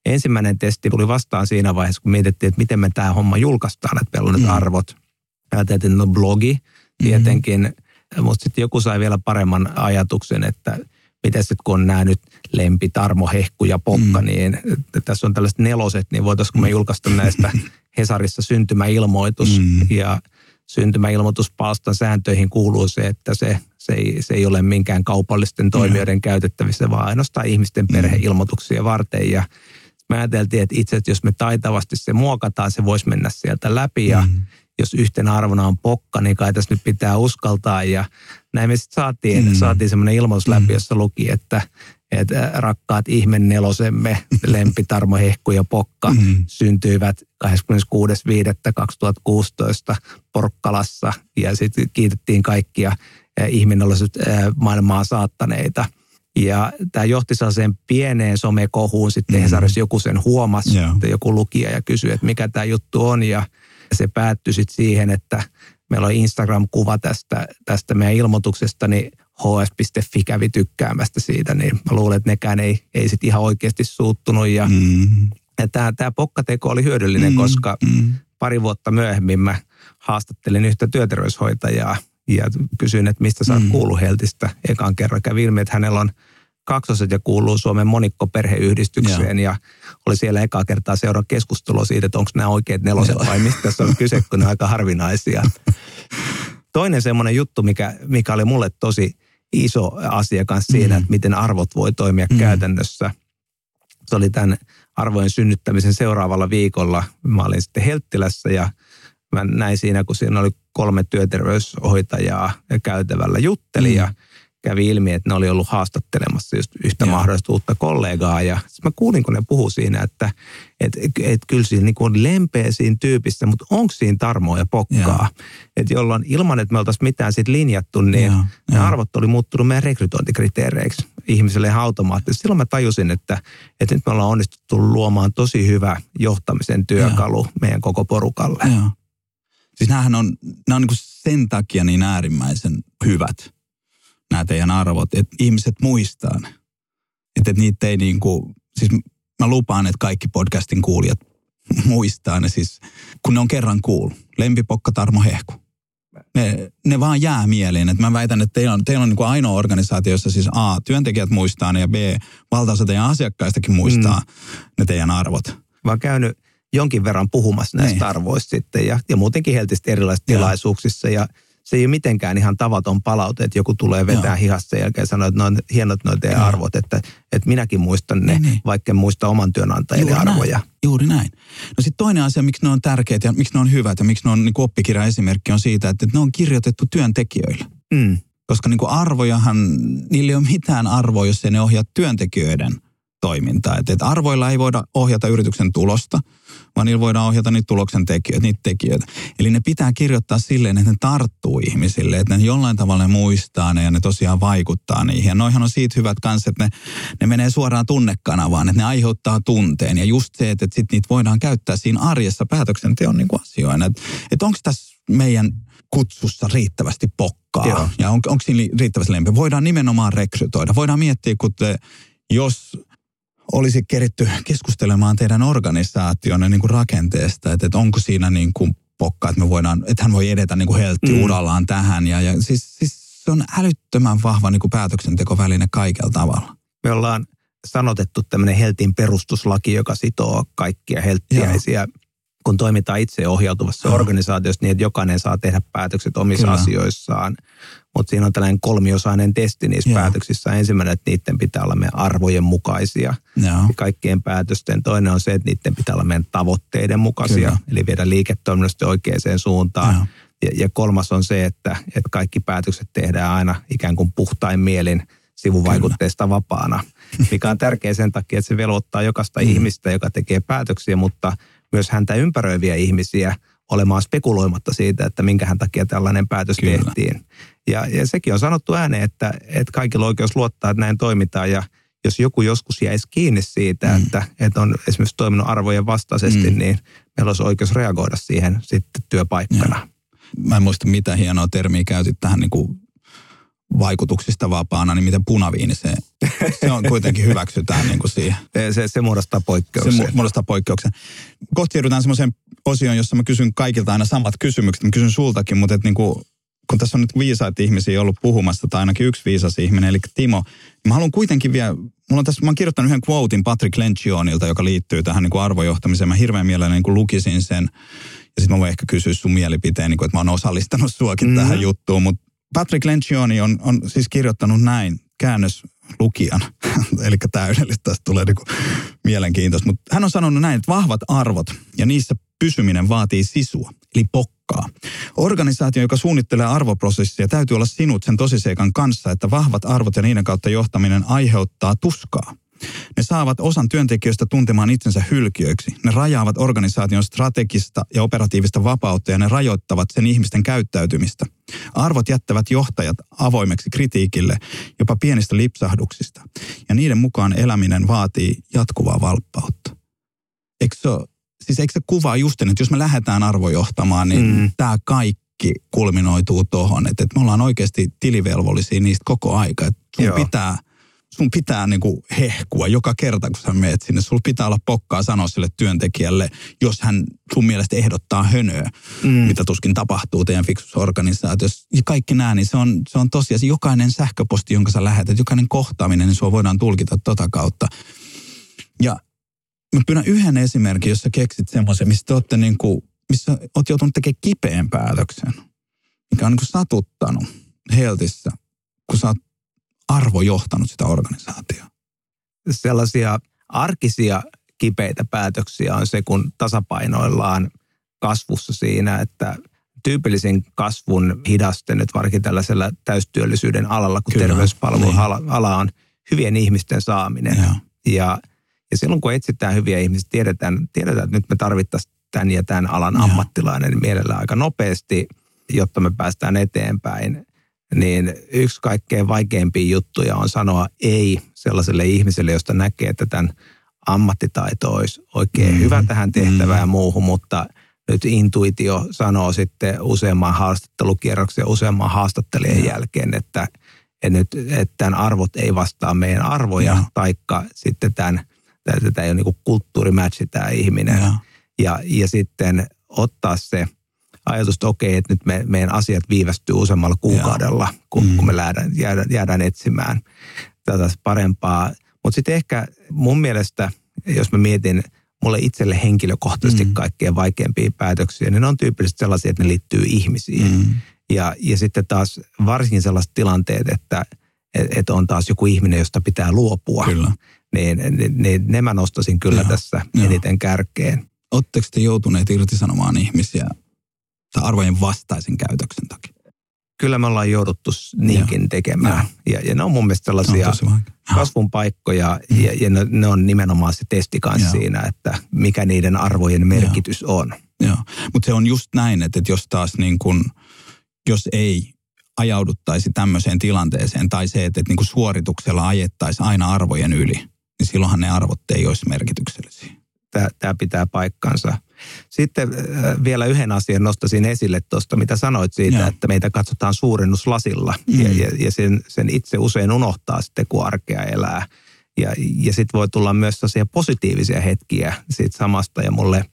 ensimmäinen testi tuli vastaan siinä vaiheessa, kun mietittiin, että miten me tämä homma julkaistaan, että meillä on mm. nyt arvot. Ajateltiin, että no blogi tietenkin, mm. mutta sitten joku sai vielä paremman ajatuksen, että miten sitten kun on nämä nyt Lempi, Tarmo, Hehku ja Pokka, mm. niin tässä on tällaiset neloset, niin voitaisiinko me julkaista näistä (laughs) Hesarissa syntymäilmoitus mm. ja syntymäilmoituspalstan sääntöihin kuuluu se, että se, se, ei, se ei ole minkään kaupallisten toimijoiden mm. käytettävissä, vaan ainoastaan ihmisten mm. perheilmoituksia varten. Ja me ajateltiin, että itse asiassa jos me taitavasti se muokataan, se voisi mennä sieltä läpi ja mm. Jos yhtenä arvona on pokka, niin kai tässä nyt pitää uskaltaa ja näin me sitten saatiin, mm. saatiin semmoinen ilmoitus läpi, mm. jossa luki, että että rakkaat ihmennelosemme, Lempi, (laughs) Tarmo, Hehku ja Pokka, mm. syntyivät 26.5.2016 Porkkalassa ja sitten kiitettiin kaikkia ihmenneloset äh, maailmaa saattaneita. Ja tämä johti sellaiseen pieneen somekohuun, sitten mm. Hesarissa joku sen huomasi, yeah. joku lukija ja kysyi, että mikä tämä juttu on ja se päättyi sitten siihen, että meillä on Instagram-kuva tästä, tästä meidän ilmoituksesta, niin hs.fi kävi tykkäämästä siitä, niin mä luulen, että nekään ei, ei sit ihan oikeasti suuttunut. Ja, mm. ja tämä, tämä pokkateko oli hyödyllinen, mm. koska mm. pari vuotta myöhemmin mä haastattelin yhtä työterveyshoitajaa ja kysyin, että mistä sä oot mm. kuullut Heltistä ekan kerran. Kävi ilmi, että hänellä on kaksoset ja kuuluu Suomen monikko-perheyhdistykseen ja oli siellä ekaa kertaa seuraa keskustelua siitä, että onko nämä oikeat neloset vai mistä tässä on kyse, kun ne on aika harvinaisia. (laughs) Toinen semmoinen juttu, mikä, mikä oli mulle tosi iso asia kanssa siinä, mm. että miten arvot voi toimia mm. käytännössä. Se oli tämän arvojen synnyttämisen seuraavalla viikolla. Mä olin sitten Helttilässä ja mä näin siinä, kun siinä oli kolme työterveyshoitajaa käytävällä jutteli mm. ja kävi ilmi, että ne oli ollut haastattelemassa just yhtä Joo. mahdollista uutta kollegaa. Ja mä kuulin, kun ne puhuu siinä, että et, et, et kyllä siinä niin on lempeä siinä tyypissä, mutta onko siinä tarmoa ja pokkaa? Että jolloin ilman, että me oltaisiin mitään siitä linjattu, niin Joo. ne Joo. arvot oli muuttunut meidän rekrytointikriteereiksi ihmiselle ihan automaattisesti. Silloin mä tajusin, että, että nyt me ollaan onnistuttu luomaan tosi hyvä johtamisen työkalu Joo. meidän koko porukalle. Joo. Siis näähän on, nämä on niin sen takia niin äärimmäisen hyvät, nämä teidän arvot, että ihmiset muistaa ne. Että, että niitä ei niin kuin, siis mä lupaan, että kaikki podcastin kuulijat muistaa ne siis, kun ne on kerran kuullut. Lempipokka Tarmo Hehku. Ne, ne vaan jää mieleen. Että mä väitän, että teillä on, teillä on niin kuin ainoa organisaatio, jossa siis A, työntekijät muistaa ne ja B, valtaosa teidän asiakkaistakin muistaa mm. ne teidän arvot. Mä oon käynyt jonkin verran puhumassa näistä niin. arvoista sitten ja, ja muutenkin heltisesti erilaisissa ja. tilaisuuksissa ja se ei ole mitenkään ihan tavaton palaute, että joku tulee vetää Joo. hihasta sen jälkeen ja sanoo, että ne on hienot noin teidän arvot, että, että minäkin muistan ne, niin, niin. vaikka en muista oman työnantajien arvoja. Näin. Juuri näin. No sitten toinen asia, miksi ne on tärkeitä ja miksi ne on hyvät ja miksi ne on niin oppikirja esimerkki on siitä, että ne on kirjoitettu työntekijöille. Mm. Koska niin kuin arvojahan, niillä ei ole mitään arvoa, jos ei ne ohjaa työntekijöiden – toimintaa. Että, että arvoilla ei voida ohjata yrityksen tulosta, vaan niillä voidaan ohjata niitä tuloksen tekijöitä, niitä tekijöitä. Eli ne pitää kirjoittaa silleen, että ne tarttuu ihmisille, että ne jollain tavalla ne muistaa ne ja ne tosiaan vaikuttaa niihin. Ja noihan on siitä hyvät kanssa, että ne, ne menee suoraan tunnekanavaan, että ne aiheuttaa tunteen. Ja just se, että, että sit niitä voidaan käyttää siinä arjessa päätöksenteon niin kuin asioina. Että, että onko tässä meidän kutsussa riittävästi pokkaa Joo. ja on, onko siinä riittävästi lempi. Voidaan nimenomaan rekrytoida. Voidaan miettiä, kun te, jos olisi keritty keskustelemaan teidän organisaation niin kuin rakenteesta, että, että onko siinä niin kuin pokka, että me voidaan, että hän voi edetä niin kuin heltti mm. urallaan tähän. Ja, ja siis, siis se on älyttömän vahva niin kuin päätöksentekoväline kaikella tavalla. Me ollaan sanotettu tämmöinen Heltin perustuslaki, joka sitoo kaikkia helttiäisiä. Joo kun toimitaan itseohjautuvassa oh. organisaatiossa niin, että jokainen saa tehdä päätökset omissa Kyllä. asioissaan. Mutta siinä on tällainen kolmiosainen testi niissä Joo. päätöksissä. Ensimmäinen, että niiden pitää olla meidän arvojen mukaisia. Joo. Kaikkien päätösten. Toinen on se, että niiden pitää olla meidän tavoitteiden mukaisia. Kyllä. Eli viedä liiketoiminnasta oikeaan suuntaan. Ja, ja kolmas on se, että, että kaikki päätökset tehdään aina ikään kuin puhtain mielin sivuvaikutteista Kyllä. vapaana. Mikä on tärkeä sen takia, että se velvoittaa jokaista mm. ihmistä, joka tekee päätöksiä, mutta myös häntä ympäröiviä ihmisiä olemaan spekuloimatta siitä, että minkä takia tällainen päätös Kyllä. tehtiin. Ja, ja sekin on sanottu ääneen, että, että kaikilla on oikeus luottaa, että näin toimitaan ja jos joku joskus jäisi kiinni siitä, mm. että, että on esimerkiksi toiminut arvojen vastaisesti, mm. niin meillä olisi oikeus reagoida siihen sitten työpaikkana. Ja. Mä en muista, mitä hienoa termiä käytit tähän niin kuin vaikutuksista vapaana, niin miten punaviini se, se on kuitenkin hyväksytään niin kuin siihen. (laughs) Se, se muodostaa poikkeuksen. Se muodostaa poikkeuksen. Kohti joudutaan semmoiseen osioon, jossa mä kysyn kaikilta aina samat kysymykset. Mä kysyn sultakin, mutta et niin kuin, kun tässä on nyt viisaita ihmisiä ollut puhumassa, tai ainakin yksi viisas ihminen, eli Timo, niin mä haluan kuitenkin vielä, mulla on tässä, mä oon kirjoittanut yhden quotein Patrick Lencionilta, joka liittyy tähän niin kuin arvojohtamiseen. Mä hirveän mielelläni niin kuin lukisin sen, ja sitten mä voin ehkä kysyä sun mielipiteen, niin kuin, että mä oon osallistanut suakin mm-hmm. tähän juttuun, mutta Patrick Lencioni on, on siis kirjoittanut näin käännöslukijan, (laughs) eli täydellistä, tästä tulee niinku mielenkiintoista. Mutta hän on sanonut näin, että vahvat arvot ja niissä pysyminen vaatii sisua, eli pokkaa. Organisaatio, joka suunnittelee arvoprosessia, täytyy olla sinut sen tosiseikan kanssa, että vahvat arvot ja niiden kautta johtaminen aiheuttaa tuskaa. Ne saavat osan työntekijöistä tuntemaan itsensä hylkiöiksi. Ne rajaavat organisaation strategista ja operatiivista vapautta ja ne rajoittavat sen ihmisten käyttäytymistä. Arvot jättävät johtajat avoimeksi kritiikille, jopa pienistä lipsahduksista. Ja niiden mukaan eläminen vaatii jatkuvaa valppautta. Eikö se, siis eikö se kuvaa just, että jos me lähdetään arvojohtamaan, niin mm. tämä kaikki kulminoituu tuohon, että, että me ollaan oikeasti tilivelvollisia niistä koko aika. Että sun Joo. pitää – sun pitää niin kuin hehkua joka kerta, kun sä meet sinne. Sulla pitää olla pokkaa sanoa sille työntekijälle, jos hän sun mielestä ehdottaa hönöä, mm. mitä tuskin tapahtuu teidän fiksusorganisaatiossa. Ja kaikki nämä, niin se on, se on tosiaan jokainen sähköposti, jonka sä lähetät, jokainen kohtaaminen, niin sua voidaan tulkita tota kautta. Ja mä pyydän yhden esimerkin, jossa keksit semmoisen, missä te olette niin kuin, missä oot joutunut tekemään kipeän päätöksen, mikä on niin kuin satuttanut Heltissä, kun sä oot arvojohtanut sitä organisaatiota? Sellaisia arkisia kipeitä päätöksiä on se, kun tasapainoillaan kasvussa siinä, että tyypillisin kasvun hidaste nyt varsinkin tällaisella täystyöllisyyden alalla, kun terveyspalveluala niin. ala on hyvien ihmisten saaminen. Ja. Ja, ja silloin kun etsitään hyviä ihmisiä, tiedetään, tiedetään että nyt me tarvittaisiin tämän ja tämän alan ja. ammattilainen niin mielellään aika nopeasti, jotta me päästään eteenpäin niin yksi kaikkein vaikeimpia juttuja on sanoa ei sellaiselle ihmiselle, josta näkee, että tämän ammattitaito olisi oikein mm. hyvä tähän tehtävään mm. ja muuhun, mutta nyt intuitio sanoo sitten useamman haastattelukierroksen ja useamman haastattelijan mm. jälkeen, että, että, nyt, että tämän arvot ei vastaa meidän arvoja, ja. taikka sitten tämän, tämä ei ole niin kulttuurimatchi tämä ihminen. Ja. Ja, ja sitten ottaa se – ajatus, että okei, että nyt me, meidän asiat viivästyy useammalla kuukaudella, kun, mm. kun me jäädään, jäädään, jäädään etsimään tätä parempaa. Mutta sitten ehkä mun mielestä, jos mä mietin mulle itselle henkilökohtaisesti mm. kaikkein vaikeimpia päätöksiä, niin ne on tyypillisesti sellaisia, että ne liittyy ihmisiin. Mm. Ja, ja sitten taas varsinkin sellaiset tilanteet, että että on taas joku ihminen, josta pitää luopua. Kyllä. Niin, niin, niin ne mä nostasin kyllä Joo. tässä eniten kärkeen. Oletteko te joutuneet irtisanomaan ihmisiä tai arvojen vastaisen käytöksen takia. Kyllä me ollaan jouduttu niinkin ja. tekemään. Ja, ja ne on mun mielestä sellaisia kasvun paikkoja mm. ja, ja ne, ne on nimenomaan se testi kanssa siinä, että mikä niiden arvojen merkitys ja. on. Joo, mutta se on just näin, että, että jos taas niin kun, jos ei ajauduttaisi tämmöiseen tilanteeseen tai se, että, että niin suorituksella ajettaisiin aina arvojen yli, niin silloinhan ne arvot ei olisi merkityksellisiä tämä pitää paikkansa. Sitten äh, vielä yhden asian nostaisin esille tuosta, mitä sanoit siitä, Joo. että meitä katsotaan suurennuslasilla mm. ja, ja, ja sen, sen itse usein unohtaa sitten, kun arkea elää. Ja, ja sitten voi tulla myös sellaisia positiivisia hetkiä siitä samasta ja mulle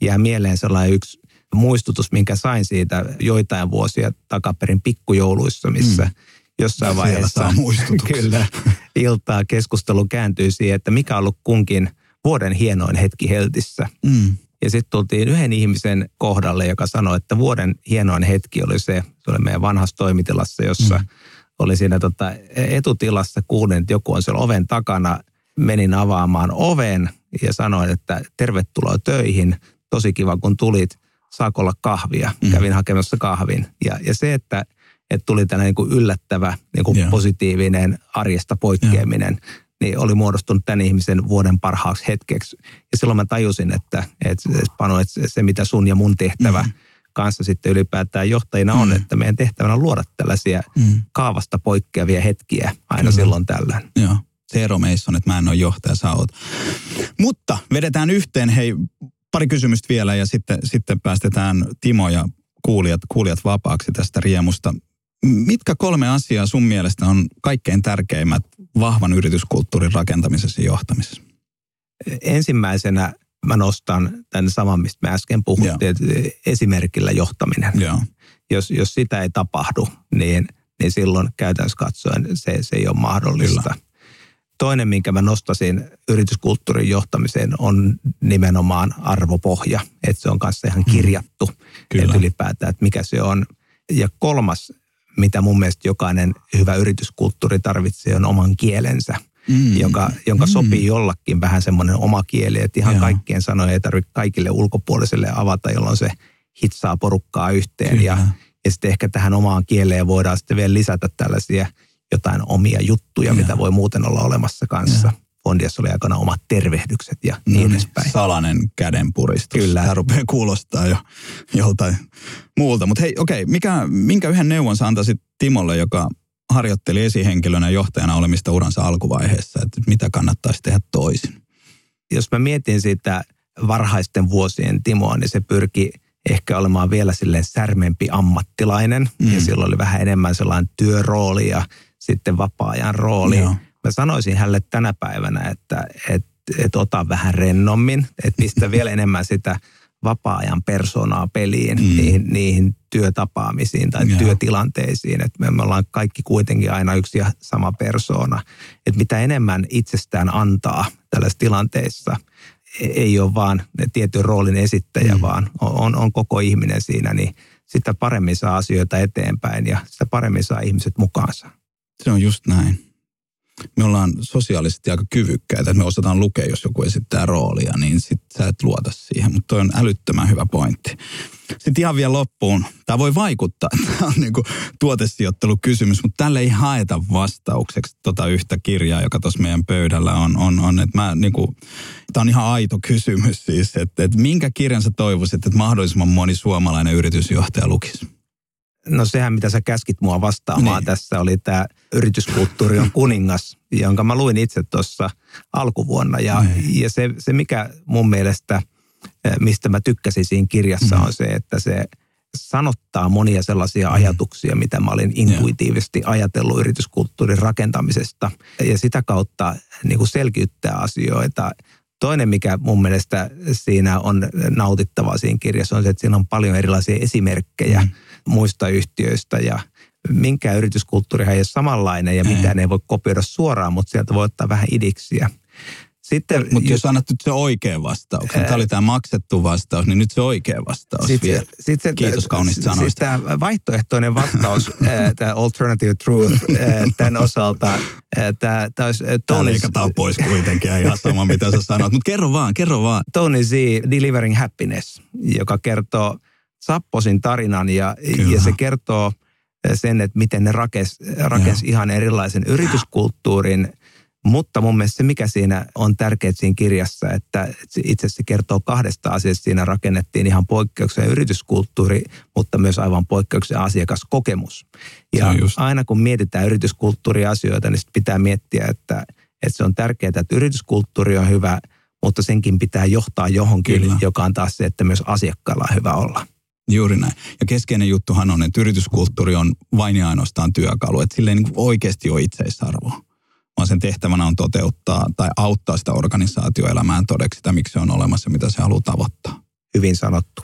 jää mieleen sellainen yksi muistutus, minkä sain siitä joitain vuosia takaperin pikkujouluissa, missä mm. jossain vaiheessa (laughs) kyllä, iltaa keskustelu kääntyy siihen, että mikä on ollut kunkin – vuoden hienoin hetki Heltissä. Mm. Ja sitten tultiin yhden ihmisen kohdalle, joka sanoi, että vuoden hienoin hetki oli se, se oli meidän vanhassa toimitilassa, jossa mm. oli siinä tota etutilassa, kuulin, että joku on siellä oven takana. Menin avaamaan oven ja sanoin, että tervetuloa töihin. Tosi kiva, kun tulit. Saako olla kahvia? Mm. Kävin hakemassa kahvin. Ja, ja se, että, että tuli tällainen niin yllättävä niin kuin yeah. positiivinen arjesta poikkeaminen, yeah niin oli muodostunut tämän ihmisen vuoden parhaaksi hetkeksi. Ja silloin mä tajusin, että, että, Pano, että se mitä sun ja mun tehtävä mm. kanssa sitten ylipäätään johtajina on, mm. että meidän tehtävänä on luoda tällaisia mm. kaavasta poikkeavia hetkiä aina Kyllä. silloin tällöin. Joo. Se ero meissä on, että mä en ole johtaja, sä oot. Mutta vedetään yhteen, hei, pari kysymystä vielä ja sitten, sitten päästetään Timo ja kuulijat, kuulijat vapaaksi tästä riemusta. Mitkä kolme asiaa sun mielestä on kaikkein tärkeimmät vahvan yrityskulttuurin rakentamisessa ja johtamisessa? Ensimmäisenä mä nostan tämän saman, mistä me äsken puhuttiin, että esimerkillä johtaminen. Joo. Jos, jos sitä ei tapahdu, niin, niin silloin käytännössä katsoen se, se ei ole mahdollista. Kyllä. Toinen, minkä mä nostasin yrityskulttuurin johtamiseen, on nimenomaan arvopohja. Että se on kanssa ihan mm. kirjattu, Kyllä. että ylipäätään, että mikä se on. Ja kolmas mitä mun mielestä jokainen hyvä yrityskulttuuri tarvitsee, on oman kielensä. Mm. Joka, jonka mm. sopii jollakin vähän semmoinen oma kieli, että ihan Joo. kaikkien sanoja ei tarvitse kaikille ulkopuoliselle avata, jolloin se hitsaa porukkaa yhteen. Kyllä. Ja, ja sitten ehkä tähän omaan kieleen voidaan sitten vielä lisätä tällaisia jotain omia juttuja, Joo. mitä voi muuten olla olemassa kanssa. Joo. Fondiassa oli aikana omat tervehdykset ja niin, niin edespäin. Salainen kädenpuristus. Kyllä. Tämä rupeaa kuulostaa jo joltain muulta. Mutta hei, okei, mikä, minkä yhden neuvon sä antaisit Timolle, joka harjoitteli esihenkilönä johtajana olemista uransa alkuvaiheessa, että mitä kannattaisi tehdä toisin? Jos mä mietin sitä varhaisten vuosien Timoa, niin se pyrki ehkä olemaan vielä silleen särmempi ammattilainen. Mm. Ja silloin oli vähän enemmän sellainen työrooli ja sitten vapaa-ajan rooli. Joo. Mä sanoisin hänelle tänä päivänä, että, että, että ota vähän rennommin, että pistä (laughs) vielä enemmän sitä vapaa-ajan persoonaa peliin, mm. niihin, niihin työtapaamisiin tai Joo. työtilanteisiin. Että me, me ollaan kaikki kuitenkin aina yksi ja sama persoona. Että mitä enemmän itsestään antaa tällaisissa tilanteissa, e, ei ole vaan tietyn roolin esittäjä, mm. vaan on, on koko ihminen siinä, niin sitä paremmin saa asioita eteenpäin ja sitä paremmin saa ihmiset mukaansa. Se on just näin me ollaan sosiaalisesti aika kyvykkäitä, että me osataan lukea, jos joku esittää roolia, niin sit sä et luota siihen. Mutta toi on älyttömän hyvä pointti. Sitten ihan vielä loppuun. Tämä voi vaikuttaa, (laughs) tämä on niinku tuotesijoittelukysymys, mutta tälle ei haeta vastaukseksi tota yhtä kirjaa, joka tuossa meidän pöydällä on. on, on että mä niinku, tämä on ihan aito kysymys siis, että, että minkä kirjan sä toivoisit, että mahdollisimman moni suomalainen yritysjohtaja lukisi? No sehän, mitä sä käskit mua vastaamaan niin. tässä, oli tämä yrityskulttuuri on (laughs) kuningas, jonka mä luin itse tuossa alkuvuonna. Ja, niin. ja se, se, mikä mun mielestä, eh, mistä mä tykkäsin siinä kirjassa, mm. on se, että se sanottaa monia sellaisia mm. ajatuksia, mitä mä olin intuitiivisesti ajatellut yrityskulttuurin rakentamisesta. Ja sitä kautta niin kuin selkiyttää asioita. Toinen, mikä mun mielestä siinä on nautittavaa siinä kirjassa, on se, että siinä on paljon erilaisia esimerkkejä. Mm muista yhtiöistä ja minkään yrityskulttuurihan ei ole samanlainen ja mitään ei voi kopioida suoraan, mutta sieltä voi ottaa vähän idiksiä. Sitten, Mutta jos annat nyt se oikea vastaus, tämä oli tämä maksettu vastaus, niin nyt se oikea vastaus sit, vielä. Sit se, Kiitos kaunista sanoista. Siis tämä vaihtoehtoinen vastaus, (laughs) tämä alternative truth tämän osalta, tämä olisi Tony... Tämä pois kuitenkin, ihan sama mitä sä sanot, mutta kerro vaan, kerro vaan. Tony Z, Delivering Happiness, joka kertoo Sapposin tarinan ja, ja se kertoo sen, että miten ne rakes, rakes ihan erilaisen yrityskulttuurin. Mutta mun mielestä se, mikä siinä on tärkeää siinä kirjassa, että itse se kertoo kahdesta asiasta. Siinä rakennettiin ihan poikkeuksen yrityskulttuuri, mutta myös aivan poikkeuksen asiakaskokemus. Ja aina kun mietitään yrityskulttuuriasioita, niin pitää miettiä, että, että se on tärkeää, että yrityskulttuuri on hyvä, mutta senkin pitää johtaa johonkin, Kyllä. joka on taas se, että myös asiakkaalla on hyvä olla. Juuri näin. Ja keskeinen juttuhan on, että yrityskulttuuri on vain ja ainoastaan työkalu. Että sillä ei niin oikeasti ole itseisarvoa, vaan sen tehtävänä on toteuttaa tai auttaa sitä organisaatioelämään todeksi sitä, miksi se on olemassa, mitä se haluaa tavoittaa. Hyvin sanottu.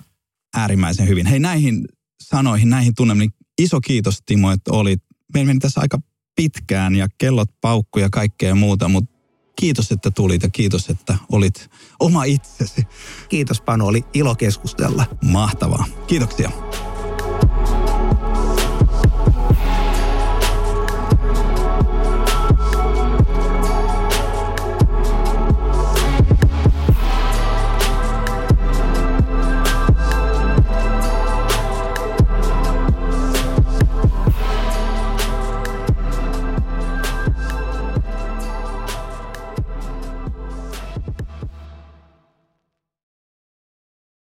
Äärimmäisen hyvin. Hei näihin sanoihin, näihin tunnelmiin, iso kiitos Timo, että olit. Meillä meni tässä aika pitkään ja kellot paukku ja kaikkea muuta, mutta Kiitos, että tulit ja kiitos, että olit oma itsesi. Kiitos Panu, oli ilo keskustella. Mahtavaa. Kiitoksia.